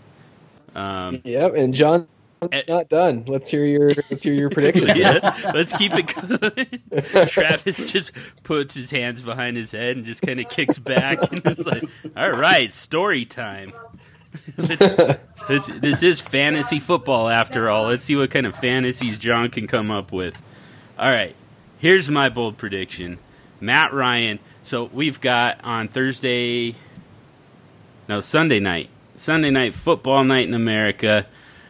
um, Yep, and John's Eh. not done. Let's hear your let's hear your (laughs) prediction. yeah, let's keep it going. (laughs) Travis just puts his hands behind his head and just kind of kicks back and is like, "All right, story time." (laughs) this this is fantasy football after all. Let's see what kind of fantasies John can come up with. All right, here's my bold prediction: Matt Ryan. So we've got on Thursday, no Sunday night, Sunday night football night in America,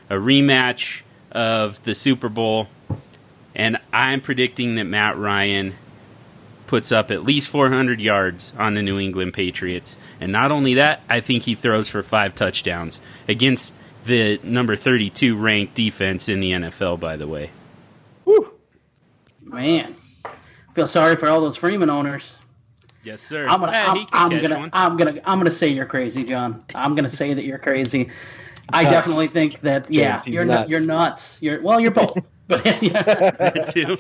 a rematch of the Super Bowl, and I'm predicting that Matt Ryan puts up at least 400 yards on the New England Patriots. And not only that, I think he throws for five touchdowns against the number 32 ranked defense in the NFL, by the way. Whew. man, feel sorry for all those Freeman owners. Yes, sir. I'm gonna, Eh, I'm, he can I'm gonna, one. I'm gonna, I'm gonna say you're crazy, John. I'm gonna say that you're crazy. I Nuts. definitely think that, yeah, James, he's you're nuts. You're nuts. You're well, you're both. (laughs) (laughs) But yeah, (laughs) too.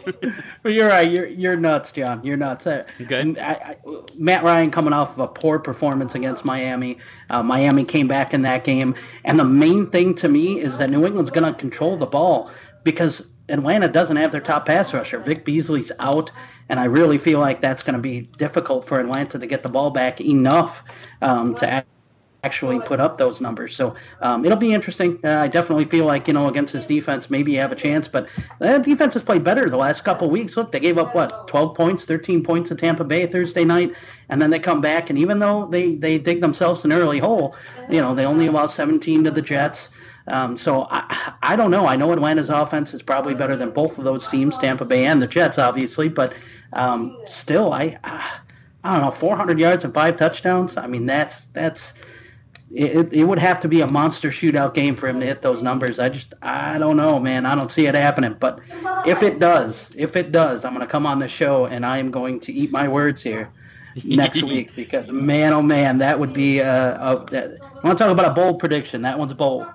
but you're right. You're you're nuts, John. You're nuts. Uh, Okay. I, I, Matt Ryan coming off of a poor performance against Miami. Uh, Miami came back in that game, and the main thing to me is that New England's going to control the ball because Atlanta doesn't have their top pass rusher. Vic Beasley's out, and I really feel like that's going to be difficult for Atlanta to get the ball back enough um, to actually put up those numbers. So um, it'll be interesting. Uh, I definitely feel like you know against this defense, maybe you have a chance. But that defense has played better the last couple weeks. Look, they gave up what 12 points, 13 points to Tampa Bay Thursday night, and then they come back. And even though they they dig themselves an early hole, you know they only allowed 17 to the Jets. Um, so I, I don't know. I know Atlanta's offense is probably better than both of those teams, Tampa Bay and the Jets, obviously. But um, still, I I don't know, 400 yards and five touchdowns. I mean, that's that's it, it would have to be a monster shootout game for him to hit those numbers. I just I don't know, man. I don't see it happening. But if it does, if it does, I'm going to come on the show and I am going to eat my words here next (laughs) week because man, oh man, that would be uh, a. I want to talk about a bold prediction. That one's bold.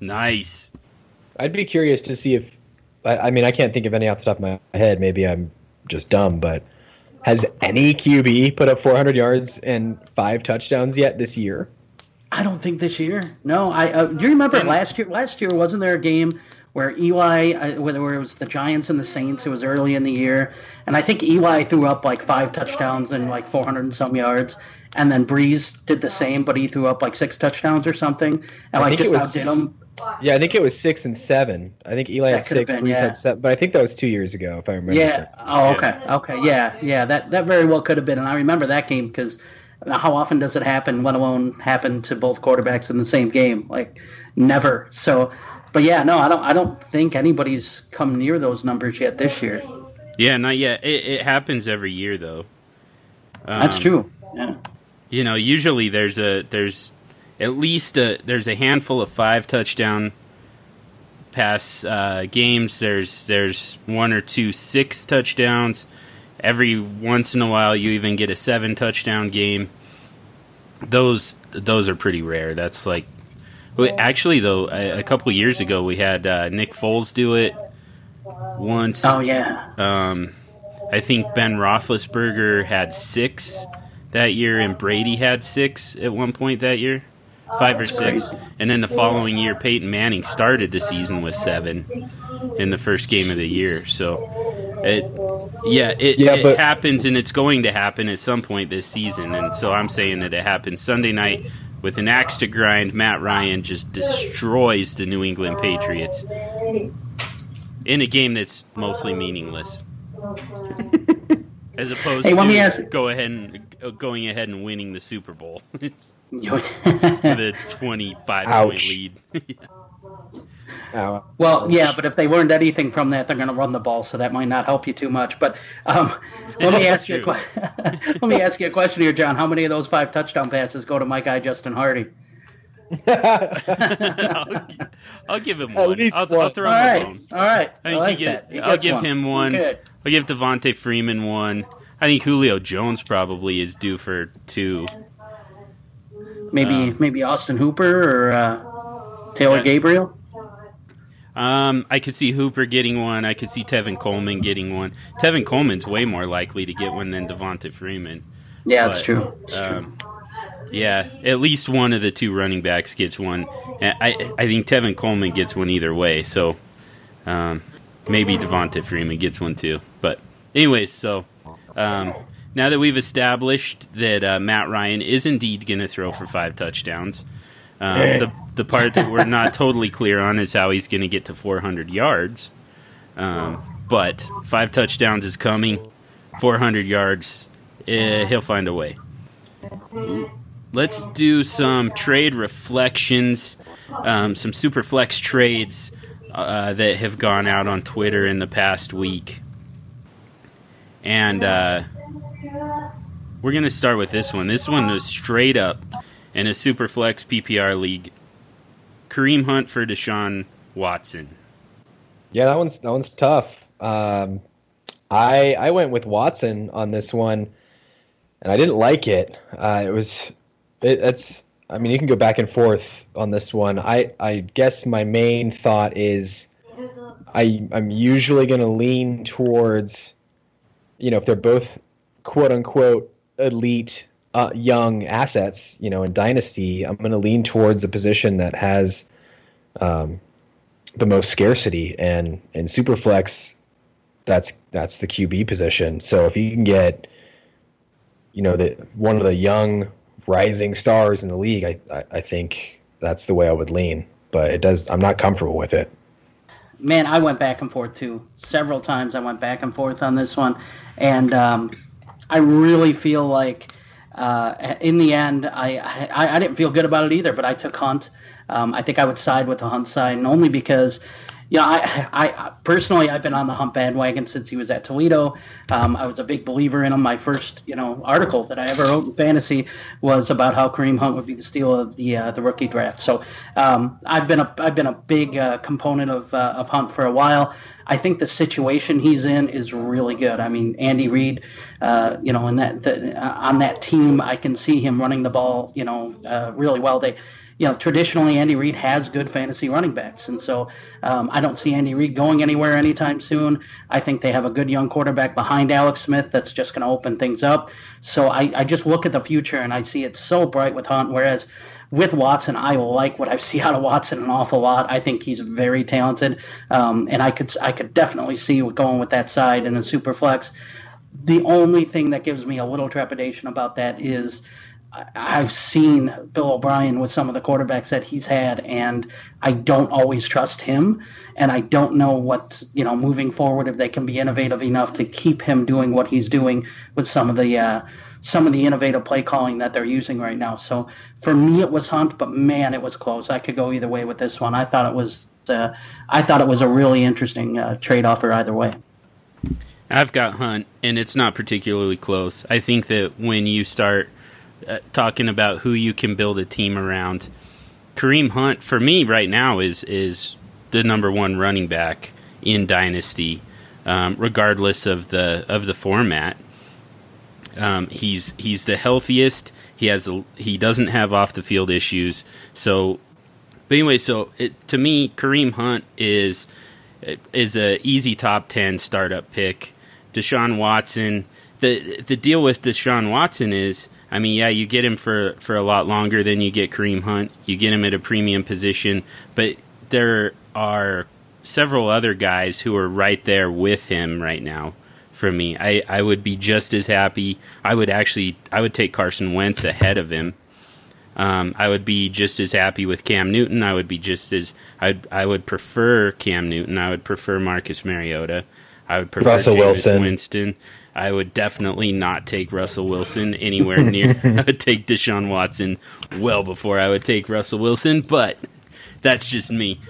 Nice. I'd be curious to see if I, I mean I can't think of any off the top of my head. Maybe I'm just dumb, but Has any QB put up 400 yards and five touchdowns yet this year? I don't think this year. No, I. Uh, do you remember last year? Last year wasn't there a game where Eli, uh, where it was the Giants and the Saints? It was early in the year, and I think Eli threw up like five touchdowns and like 400 and some yards, and then Brees did the same, but he threw up like six touchdowns or something, and I like think just it was- outdid him. Yeah, I think it was six and seven. I think Eli That had six, been, Brees yeah. had seven, but I think that was two years ago, if I remember. Yeah. correctly. Oh, okay. Okay. Yeah. Yeah. That that very well could have been, and I remember that game because how often does it happen? Let alone happen to both quarterbacks in the same game? Like never. So, but yeah, no, I don't. I don't think anybody's come near those numbers yet this year. Yeah, not yet. It, it happens every year though. That's Um, true. Yeah. You know, usually there's a there's at least a there's a handful of five touchdown pass uh, games. There's there's one or two six touchdowns. Every once in a while, you even get a seven touchdown game. Those those are pretty rare. That's like, well, actually though, a, a couple years ago we had uh, Nick Foles do it once. Oh yeah. Um, I think Ben Roethlisberger had six that year, and Brady had six at one point that year, five or six. And then the following year, Peyton Manning started the season with seven in the first game of the year. So, it, yeah, it, Yeah, it but- happens, and it's going to happen at some point this season. And so I'm saying that it happens Sunday night. With an axe to grind, Matt Ryan just destroys the New England Patriots in a game that's mostly meaningless. (laughs) As opposed Hey, to let me ask- go ahead and uh, going ahead and winning the Super Bowl (laughs) (laughs) with Yo- a 25 point Ouch. lead. (laughs) Ow. well, yeah, but if they learned anything from that, they're going to run the ball, so that might not help you too much. But um, (laughs) let me That's ask you a que- let me ask you a question here, John. How many of those five touchdown passes go to my guy Justin Hardy? I'll, I'll give him At one. least I'll, I'll one. throw All him a right, bone. all right. I I, like he get, that. He I'll give one. him one. Good. I'll give Devonta Freeman one. I think Julio Jones probably is due for two. Maybe Um, maybe Austin Hooper or uh, Taylor Yeah. Gabriel. Um, I could see Hooper getting one. I could see Tevin Coleman getting one. Tevin Coleman's way more likely to get one than Devonta Freeman. Yeah, that's true. That's true. Um, yeah, at least one of the two running backs gets one. I I think Tevin Coleman gets one either way. So um, maybe Devonta Freeman gets one too. But anyways, so um, now that we've established that uh, Matt Ryan is indeed going to throw for five touchdowns, um, the the part that we're not totally clear on is how he's going to get to 400 yards. Um, but five touchdowns is coming. 400 yards, eh, he'll find a way. Let's do some trade reflections, um, some Superflex trades uh, that have gone out on Twitter in the past week. And uh, we're going to start with this one. This one was straight up in a Superflex PPR league. Kareem Hunt for Deshaun Watson. Yeah, that one's that one's tough. Um, I I went with Watson on this one, and I didn't like it. Uh, it was it, it's. I mean, you can go back and forth on this one. I I guess my main thought is, I I'm usually going to lean towards, you know, if they're both quote unquote elite uh, young assets, you know, in dynasty, I'm going to lean towards a position that has. Um, the most scarcity and in superflex that's that's the QB position. So if you can get you know the one of the young rising stars in the league, I, I, I think that's the way I would lean. But it does I'm not comfortable with it. Man, I went back and forth too. Several times I went back and forth on this one, and um, I really feel like uh, in the end, I, I I didn't feel good about it either. But I took Hunt. Um, I think I would side with the Hunt side, and only because, know, I, I personally I've been on the Hunt bandwagon since he was at Toledo. Um, I was a big believer in him. My first, you know, article that I ever wrote in fantasy was about how Kareem Hunt would be the steal of the uh, the rookie draft. So um, I've been a I've been a big uh, component of uh, of Hunt for a while. I think the situation he's in is really good. I mean, Andy Reid, uh, you know, in that the, uh, on that team, I can see him running the ball, you know, uh, really well. They you know, traditionally Andy Reid has good fantasy running backs, and so um, I don't see Andy Reid going anywhere anytime soon. I think they have a good young quarterback behind Alex Smith that's just going to open things up. So I, I just look at the future and I see it so bright with Hunt. Whereas with Watson, I like what I see out of Watson an awful lot. I think he's very talented, um, and I could I could definitely see going with that side in the super flex. The only thing that gives me a little trepidation about that is I've seen Bill O'Brien with some of the quarterbacks that he's had, and I don't always trust him. And I don't know what, you know, moving forward, if they can be innovative enough to keep him doing what he's doing with some of the. Uh, some of the innovative play calling that they're using right now. So for me, it was Hunt, but man, it was close. I could go either way with this one. I thought it was, uh, I thought it was a really interesting uh, trade offer either way. I've got Hunt, and it's not particularly close. I think that when you start uh, talking about who you can build a team around. Kareem Hunt for me right now is is the number one running back in Dynasty, um, regardless of the of the format. Um, he's he's the healthiest. He has a, he doesn't have off the field issues. So, but anyway, so it, to me, Kareem Hunt is is a easy top ten startup pick. Deshaun Watson. The the deal with Deshaun Watson is I mean, yeah, you get him for, for a lot longer than you get Kareem Hunt. You get him at a premium position, but there are several other guys who are right there with him right now. For me, I, I would be just as happy. I would actually I would take Carson Wentz ahead of him. Um, I would be just as happy with Cam Newton. I would be just as I I would prefer Cam Newton. I would prefer Marcus Mariota. I would prefer Russell Jameis Wilson. Winston. I would definitely not take Russell Wilson anywhere near. I would take Deshaun Watson well before I would take Russell Wilson, but that's just me.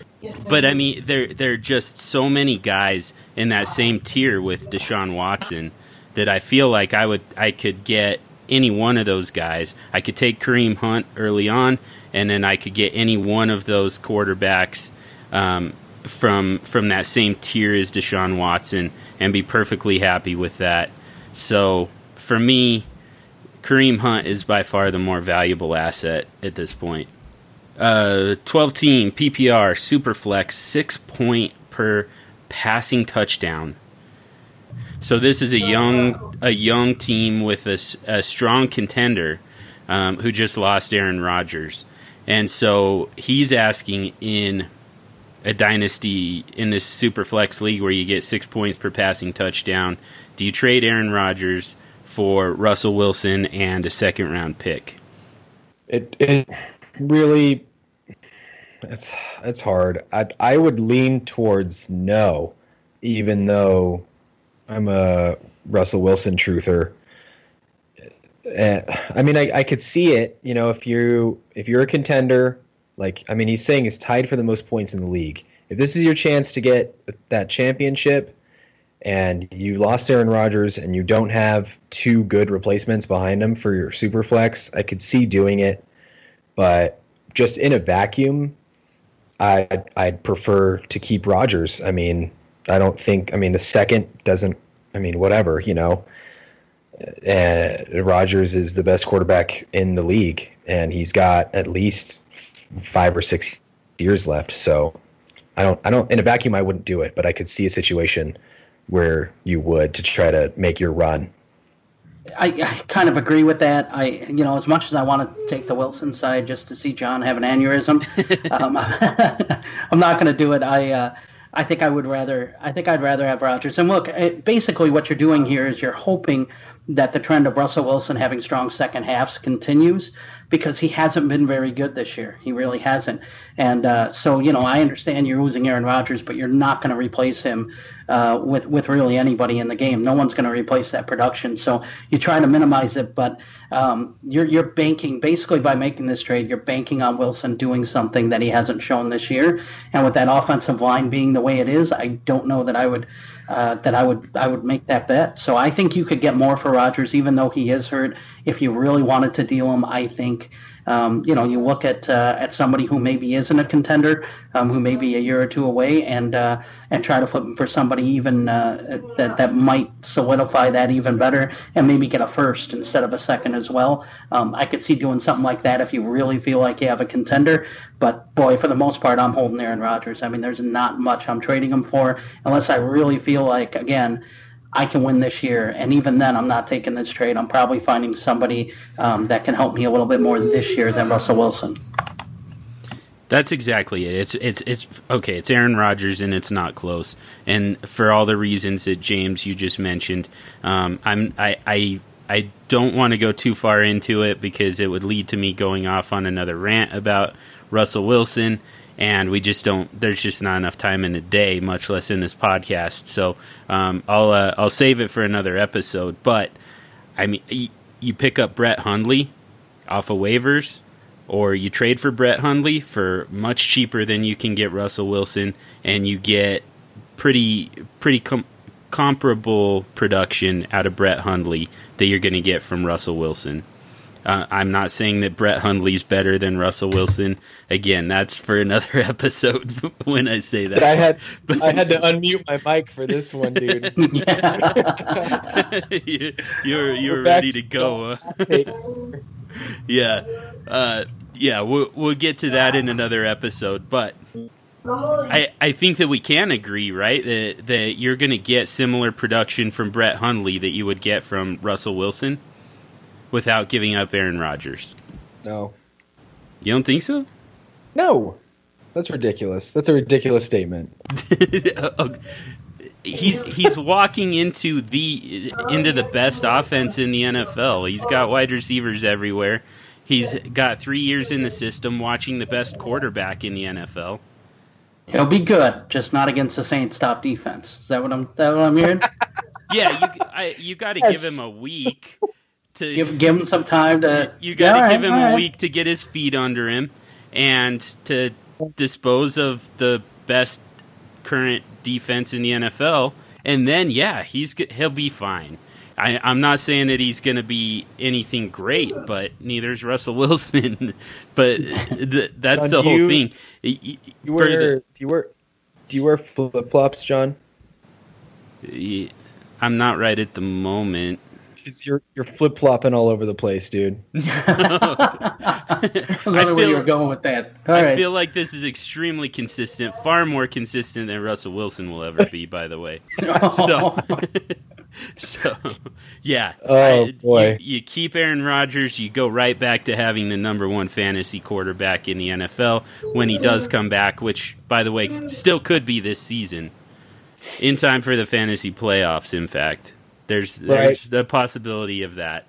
But I mean, there there are just so many guys in that same tier with Deshaun Watson that I feel like I would I could get any one of those guys. I could take Kareem Hunt early on, and then I could get any one of those quarterbacks um, from from that same tier as Deshaun Watson and be perfectly happy with that. So for me, Kareem Hunt is by far the more valuable asset at this point. Uh, 12 team PPR Superflex, six point per passing touchdown. So this is a young a young team with a, a strong contender um, who just lost Aaron Rodgers, and so he's asking in a dynasty in this super flex league where you get six points per passing touchdown. Do you trade Aaron Rodgers for Russell Wilson and a second round pick? It it really it's it's hard. I I would lean towards no, even though I'm a Russell Wilson truther. Uh, I mean, I, I could see it. You know, if you if you're a contender, like I mean, he's saying he's tied for the most points in the league. If this is your chance to get that championship, and you lost Aaron Rodgers, and you don't have two good replacements behind him for your super flex, I could see doing it. But just in a vacuum, I I'd, prefer to keep Rodgers. I mean, I don't think. I mean, the second doesn't. I mean, whatever you know. Uh, Rodgers is the best quarterback in the league, and he's got at least five or six years left. So I don't. I don't. In a vacuum, I wouldn't do it, but I could see a situation where you would to try to make your run. I, I, kind of agree with that. I, you know, as much as I want to take the Wilson side just to see John have an aneurysm, (laughs) um, (laughs) I'm not going to do it. I, uh, I think I would rather. I think I'd rather have Rodgers. And look, it, basically, what you're doing here is you're hoping that the trend of Russell Wilson having strong second halves continues because he hasn't been very good this year. He really hasn't. And uh, so, you know, I understand you're losing Aaron Rodgers, but you're not going to replace him uh, with with really anybody in the game. No one's going to replace that production. So you try to minimize it, but um, you're you're banking basically by making this trade. You're banking on Wilson doing something that he hasn't shown this year. And with that offensive line being the way it is, I don't know that I would uh, that I would I would make that bet. So I think you could get more for Rodgers, even though he is hurt. If you really wanted to deal him, I think think um, you know, you look at uh, at somebody who maybe isn't a contender, um, who may be a year or two away, and uh, and try to flip them for somebody even uh, that that might solidify that even better, and maybe get a first instead of a second as well. Um, I could see doing something like that if you really feel like you have a contender. But boy, for the most part, I'm holding Aaron Rodgers. I mean, there's not much I'm trading him for unless I really feel like again I can win this year. And even then, I'm not taking this trade. I'm probably finding somebody um, that can help me a little bit more this year than Russell Wilson. That's exactly it. It's it's it's okay. It's Aaron Rodgers, and it's not close. And for all the reasons that James you just mentioned, um, I'm I I I don't want to go too far into it because it would lead to me going off on another rant about Russell Wilson and we just don't. There's just not enough time in the day, much less in this podcast. So um, I'll uh, I'll save it for another episode. But I mean, you, pick up Brett Hundley off of waivers, or you trade for Brett Hundley for much cheaper than you can get Russell Wilson, and you get pretty pretty com- comparable production out of Brett Hundley that you're going to get from Russell Wilson. Uh, I'm not saying that Brett Hundley's better than Russell Wilson. Again, that's for another (laughs) episode (laughs) when I say that. But I had (laughs) I had to unmute my mic for this one, dude. you, you're you're ready to, to go. yeah, uh, yeah. We'll we'll get to that in another episode, but. I, I think that we can agree, right? That that you're going to get similar production from Brett Hundley that you would get from Russell Wilson without giving up Aaron Rodgers. No. You don't think so? No. That's ridiculous. That's a ridiculous statement. (laughs) he's he's walking into the into the best offense in the NFL. He's got wide receivers everywhere. He's got 3 years in the system watching the best quarterback in the NFL. He'll be good, just not against the Saints' top defense. Is that what I'm? That what I'm hearing? (laughs) yeah, you I, you got to yes. give him a week (laughs) to give give him some time to. You got to yeah, give right, him a right. week to get his feet under him and to dispose of the best current defense in the NFL, and then yeah, he's he'll be fine. I, am not saying that he's going to be anything great, but neither is Russell (laughs) Wilson. but th- that's John, the whole you, thing. You, you wear, the, do you wear do you wear flip flops, John? I'm not right at the moment because you're you're flip flopping all over the place, dude. (laughs) (laughs) I feel where you were going with that. All I right. feel like this is extremely consistent, far more consistent than Russell Wilson will ever be. By the way, (laughs) oh. so so yeah. Oh I, boy, you, you keep Aaron Rodgers, you go right back to having the number one fantasy quarterback in the NFL when he does come back, which by the way still could be this season, in time for the fantasy playoffs. In fact. There's there's right. the possibility of that.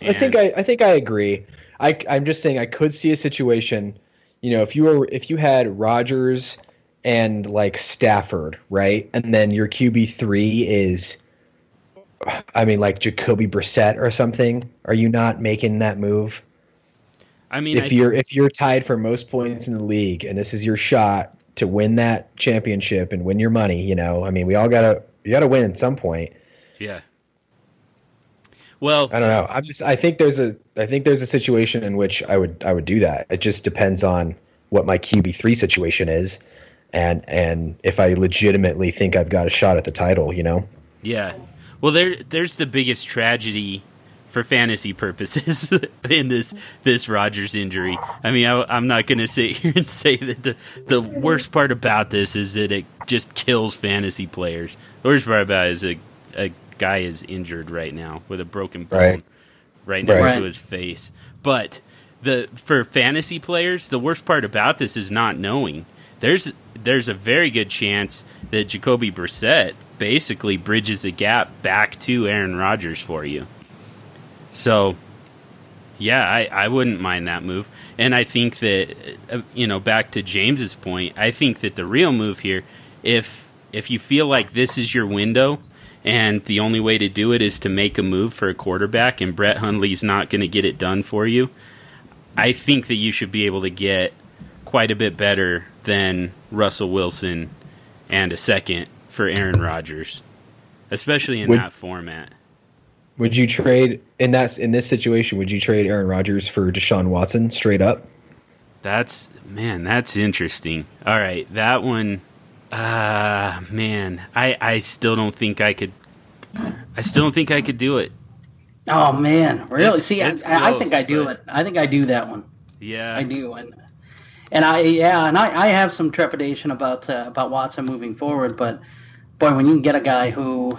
And I think I, I think I agree. I I'm just saying I could see a situation, you know, if you were if you had Rodgers and like Stafford, right? And then your QB three is I mean like Jacoby Brissett or something. Are you not making that move? I mean if I you're if you're tied for most points in the league and this is your shot to win that championship and win your money, you know, I mean we all gotta you gotta win at some point. Yeah. Well, I don't know. I'm just. I think there's a. I think there's a situation in which I would. I would do that. It just depends on what my QB three situation is, and and if I legitimately think I've got a shot at the title. You know. Yeah. Well, there. There's the biggest tragedy for fantasy purposes (laughs) in this this Rodgers injury. I mean, I, am not going to sit (laughs) here and say that the the worst part about this is that it just kills fantasy players. The worst part about it is a, a guy is injured right now with a broken bone right, right next right. to his face. But the for fantasy players, the worst part about this is not knowing. There's there's a very good chance that Jacoby Brissett basically bridges a gap back to Aaron Rodgers for you. So, yeah, I, I wouldn't mind that move. And I think that, uh, you know, back to James's point, I think that the real move here, if if you feel like this is your window and the only way to do it is to make a move for a quarterback, and Brett Hundley's not going to get it done for you. I think that you should be able to get quite a bit better than Russell Wilson and a second for Aaron Rodgers, especially in would, that format. Would you trade in that in this situation? Would you trade Aaron Rodgers for Deshaun Watson straight up? That's man, that's interesting. All right, that one. Ah, uh, man, I I still don't think I could. I still don't think I could do it. Oh man, really? It's, See, it's I, close, I, think I do but... it. I think I do that one. Yeah, I do, and and I yeah, and I, I have some trepidation about uh, about Watson moving forward, but boy, when you get a guy who,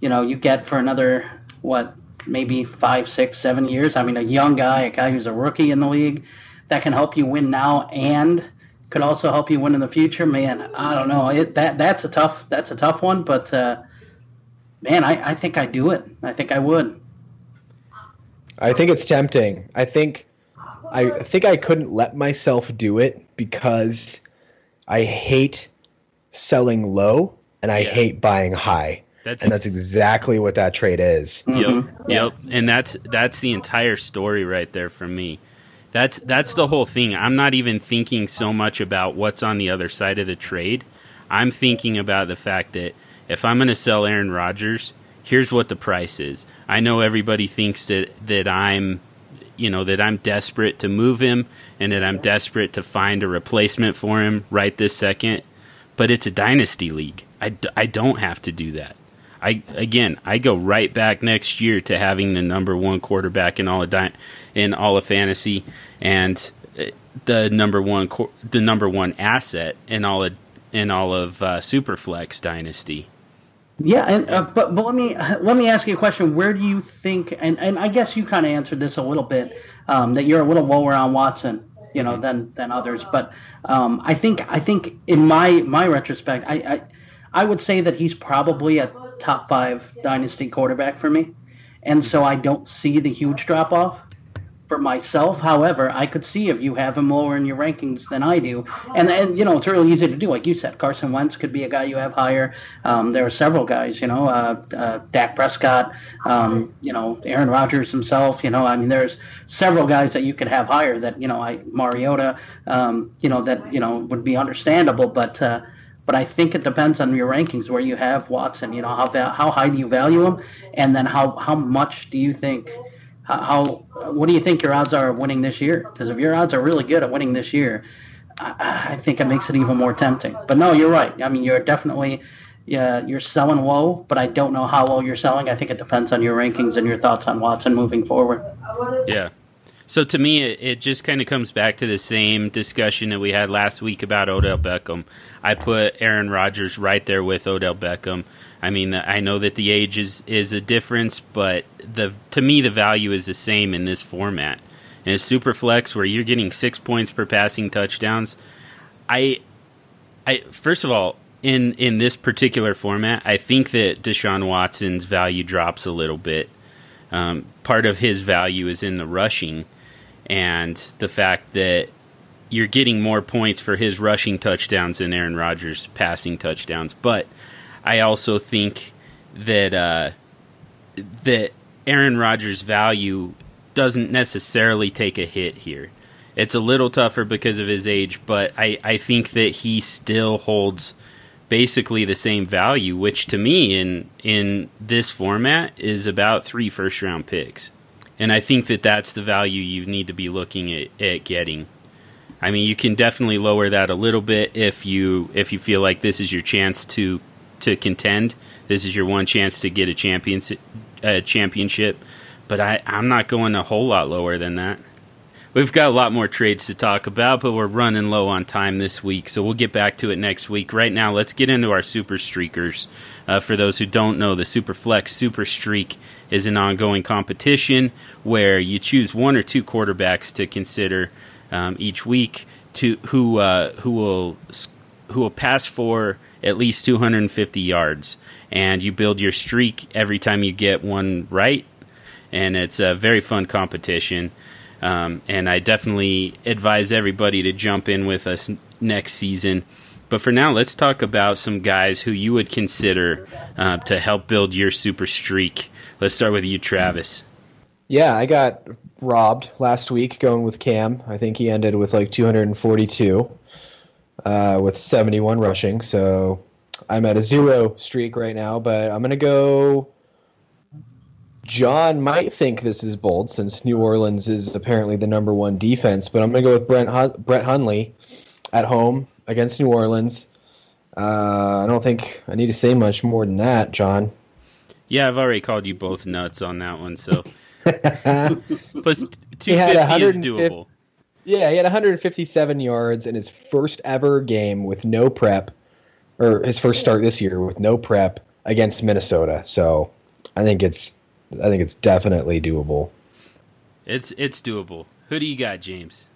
you know, you get for another what maybe five, six, seven years. I mean, a young guy, a guy who's a rookie in the league, that can help you win now and could also help you win in the future. Man, I don't know. It, that that's a tough that's a tough one, but uh, man, I, I think I do it. I think I would. I think it's tempting. I think I think I couldn't let myself do it because I hate selling low and I yeah. hate buying high. That's and ex- that's exactly what that trade is. Yep, mm-hmm. yep, and that's that's the entire story right there for me. That's that's the whole thing. I'm not even thinking so much about what's on the other side of the trade. I'm thinking about the fact that if I'm going to sell Aaron Rodgers, here's what the price is. I know everybody thinks that that I'm you know that I'm desperate to move him and that I'm desperate to find a replacement for him right this second, but it's a dynasty league. I, I don't have to do that. I again, I go right back next year to having the number one quarterback in all of di- in all of fantasy, and uh, the number one the number one asset in all of in all of uh, Superflex dynasty. Yeah, and uh, but but let me let me ask you a question. Where do you think? And and I guess you kind of answered this a little bit um, that you're a little lower on Watson, you know, than than others. But um, I think I think in my my retrospect, I, I I would say that he's probably a top five dynasty quarterback for me, and so I don't see the huge drop off for myself. However, I could see if you have him lower in your rankings than I do, and and you know it's really easy to do. Like you said, Carson Wentz could be a guy you have higher. Um, there are several guys, you know, uh, uh, Dak Prescott, um, you know, Aaron Rodgers himself. You know, I mean, there's several guys that you could have higher. That you know, I Mariota, um, you know, that you know would be understandable, but. Uh, but I think it depends on your rankings where you have Watson. You know how how high do you value him, and then how how much do you think how, what do you think your odds are of winning this year? Because if your odds are really good at winning this year, I, I, think it makes it even more tempting. But no, you're right. I mean, you're definitely yeah, you're selling low, but I don't know how low you're selling. I think it depends on your rankings and your thoughts on Watson moving forward. Yeah. So to me, it, it just kind of comes back to the same discussion that we had last week about Odell Beckham. I put Aaron Rodgers right there with Odell Beckham. I mean, I know that the age is, is a difference, but the to me the value is the same in this format. In a super flex where you're getting six points per passing touchdowns, I, I first of all in in this particular format, I think that Deshaun Watson's value drops a little bit. Um, part of his value is in the rushing, and the fact that you're getting more points for his rushing touchdowns than Aaron Rodgers' passing touchdowns. But I also think that uh, that Aaron Rodgers' value doesn't necessarily take a hit here. It's a little tougher because of his age, but I, I think that he still holds basically the same value, which to me in in this format is about three first round picks. And I think that that's the value you need to be looking at, at getting. I mean, you can definitely lower that a little bit if you if you feel like this is your chance to to contend. This is your one chance to get a championship. A championship, but I, I'm not going a whole lot lower than that. We've got a lot more trades to talk about, but we're running low on time this week, so we'll get back to it next week. Right now, let's get into our super streakers. Uh, for those who don't know, the Super Flex Super Streak is an ongoing competition where you choose one or two quarterbacks to consider um, each week to who uh, who will who will pass for at least 250 yards. And you build your streak every time you get one right. And it's a very fun competition. Um, and I definitely advise everybody to jump in with us next season. But for now, let's talk about some guys who you would consider uh, to help build your super streak. Let's start with you, Travis. Yeah, I got robbed last week going with Cam. I think he ended with like 242 uh, with 71 rushing. So I'm at a zero streak right now, but I'm going to go John might think this is bold since New Orleans is apparently the number one defense, but I'm going to go with Brent Hun- Brett Hundley at home against New Orleans. Uh, I don't think I need to say much more than that, John. Yeah, I've already called you both nuts on that one. So (laughs) plus two He had fifty is doable. Yeah, he had 157 yards in his first ever game with no prep, or his first start this year with no prep against Minnesota. So I think it's I think it's definitely doable. It's it's doable. Who do you got, James?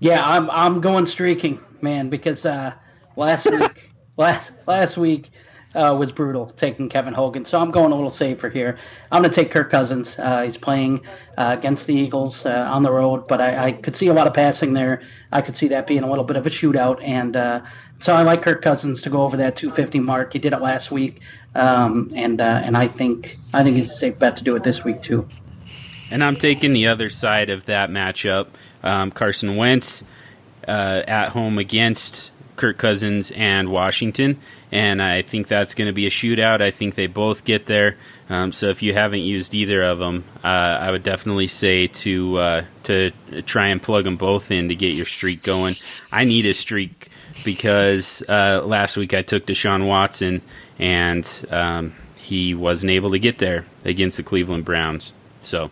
Yeah, I'm I'm going streaking, man, because uh, last week (laughs) last last week uh, was brutal taking Kevin Hogan. So I'm going a little safer here. I'm going to take Kirk Cousins. Uh, he's playing uh, against the Eagles uh, on the road, but I, I could see a lot of passing there. I could see that being a little bit of a shootout, and uh, so I like Kirk Cousins to go over that 250 mark. He did it last week, um, and uh, and I think I think he's a safe bet to do it this week too. And I'm taking the other side of that matchup. Um, Carson Wentz at home against Kirk Cousins and Washington, and I think that's going to be a shootout. I think they both get there. Um, so if you haven't used either of them, uh, I would definitely say to uh, to try and plug them both in to get your streak going. I need a streak because uh, last week I took Deshaun Watson and um, he wasn't able to get there against the Cleveland Browns. So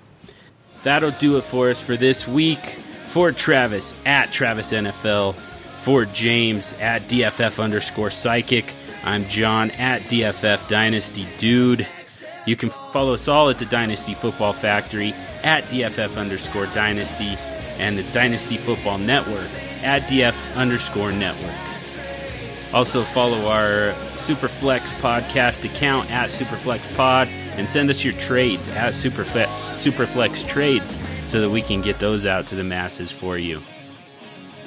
that'll do it for us for this week. For Travis at Travis NFL, for James at DFF underscore psychic, I'm John at DFF Dynasty Dude. You can follow us all at the Dynasty Football Factory at DFF underscore Dynasty and the Dynasty Football Network at DF underscore Network. Also, follow our Superflex podcast account at Superflex Pod and send us your trades at Superflex, Superflex Trades so that we can get those out to the masses for you.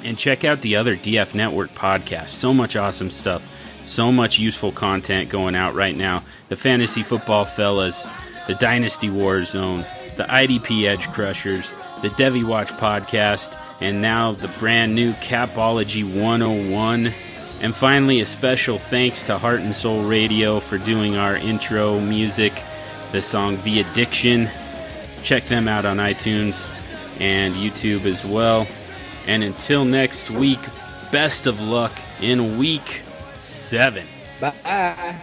And check out the other DF Network podcasts. So much awesome stuff. So much useful content going out right now. The Fantasy Football Fellas, the Dynasty War Zone, the IDP Edge Crushers, the Devy Watch podcast, and now the brand new Capology 101. And finally, a special thanks to Heart and Soul Radio for doing our intro music, the song The Addiction. Check them out on iTunes and YouTube as well. And until next week, best of luck in week seven. Bye.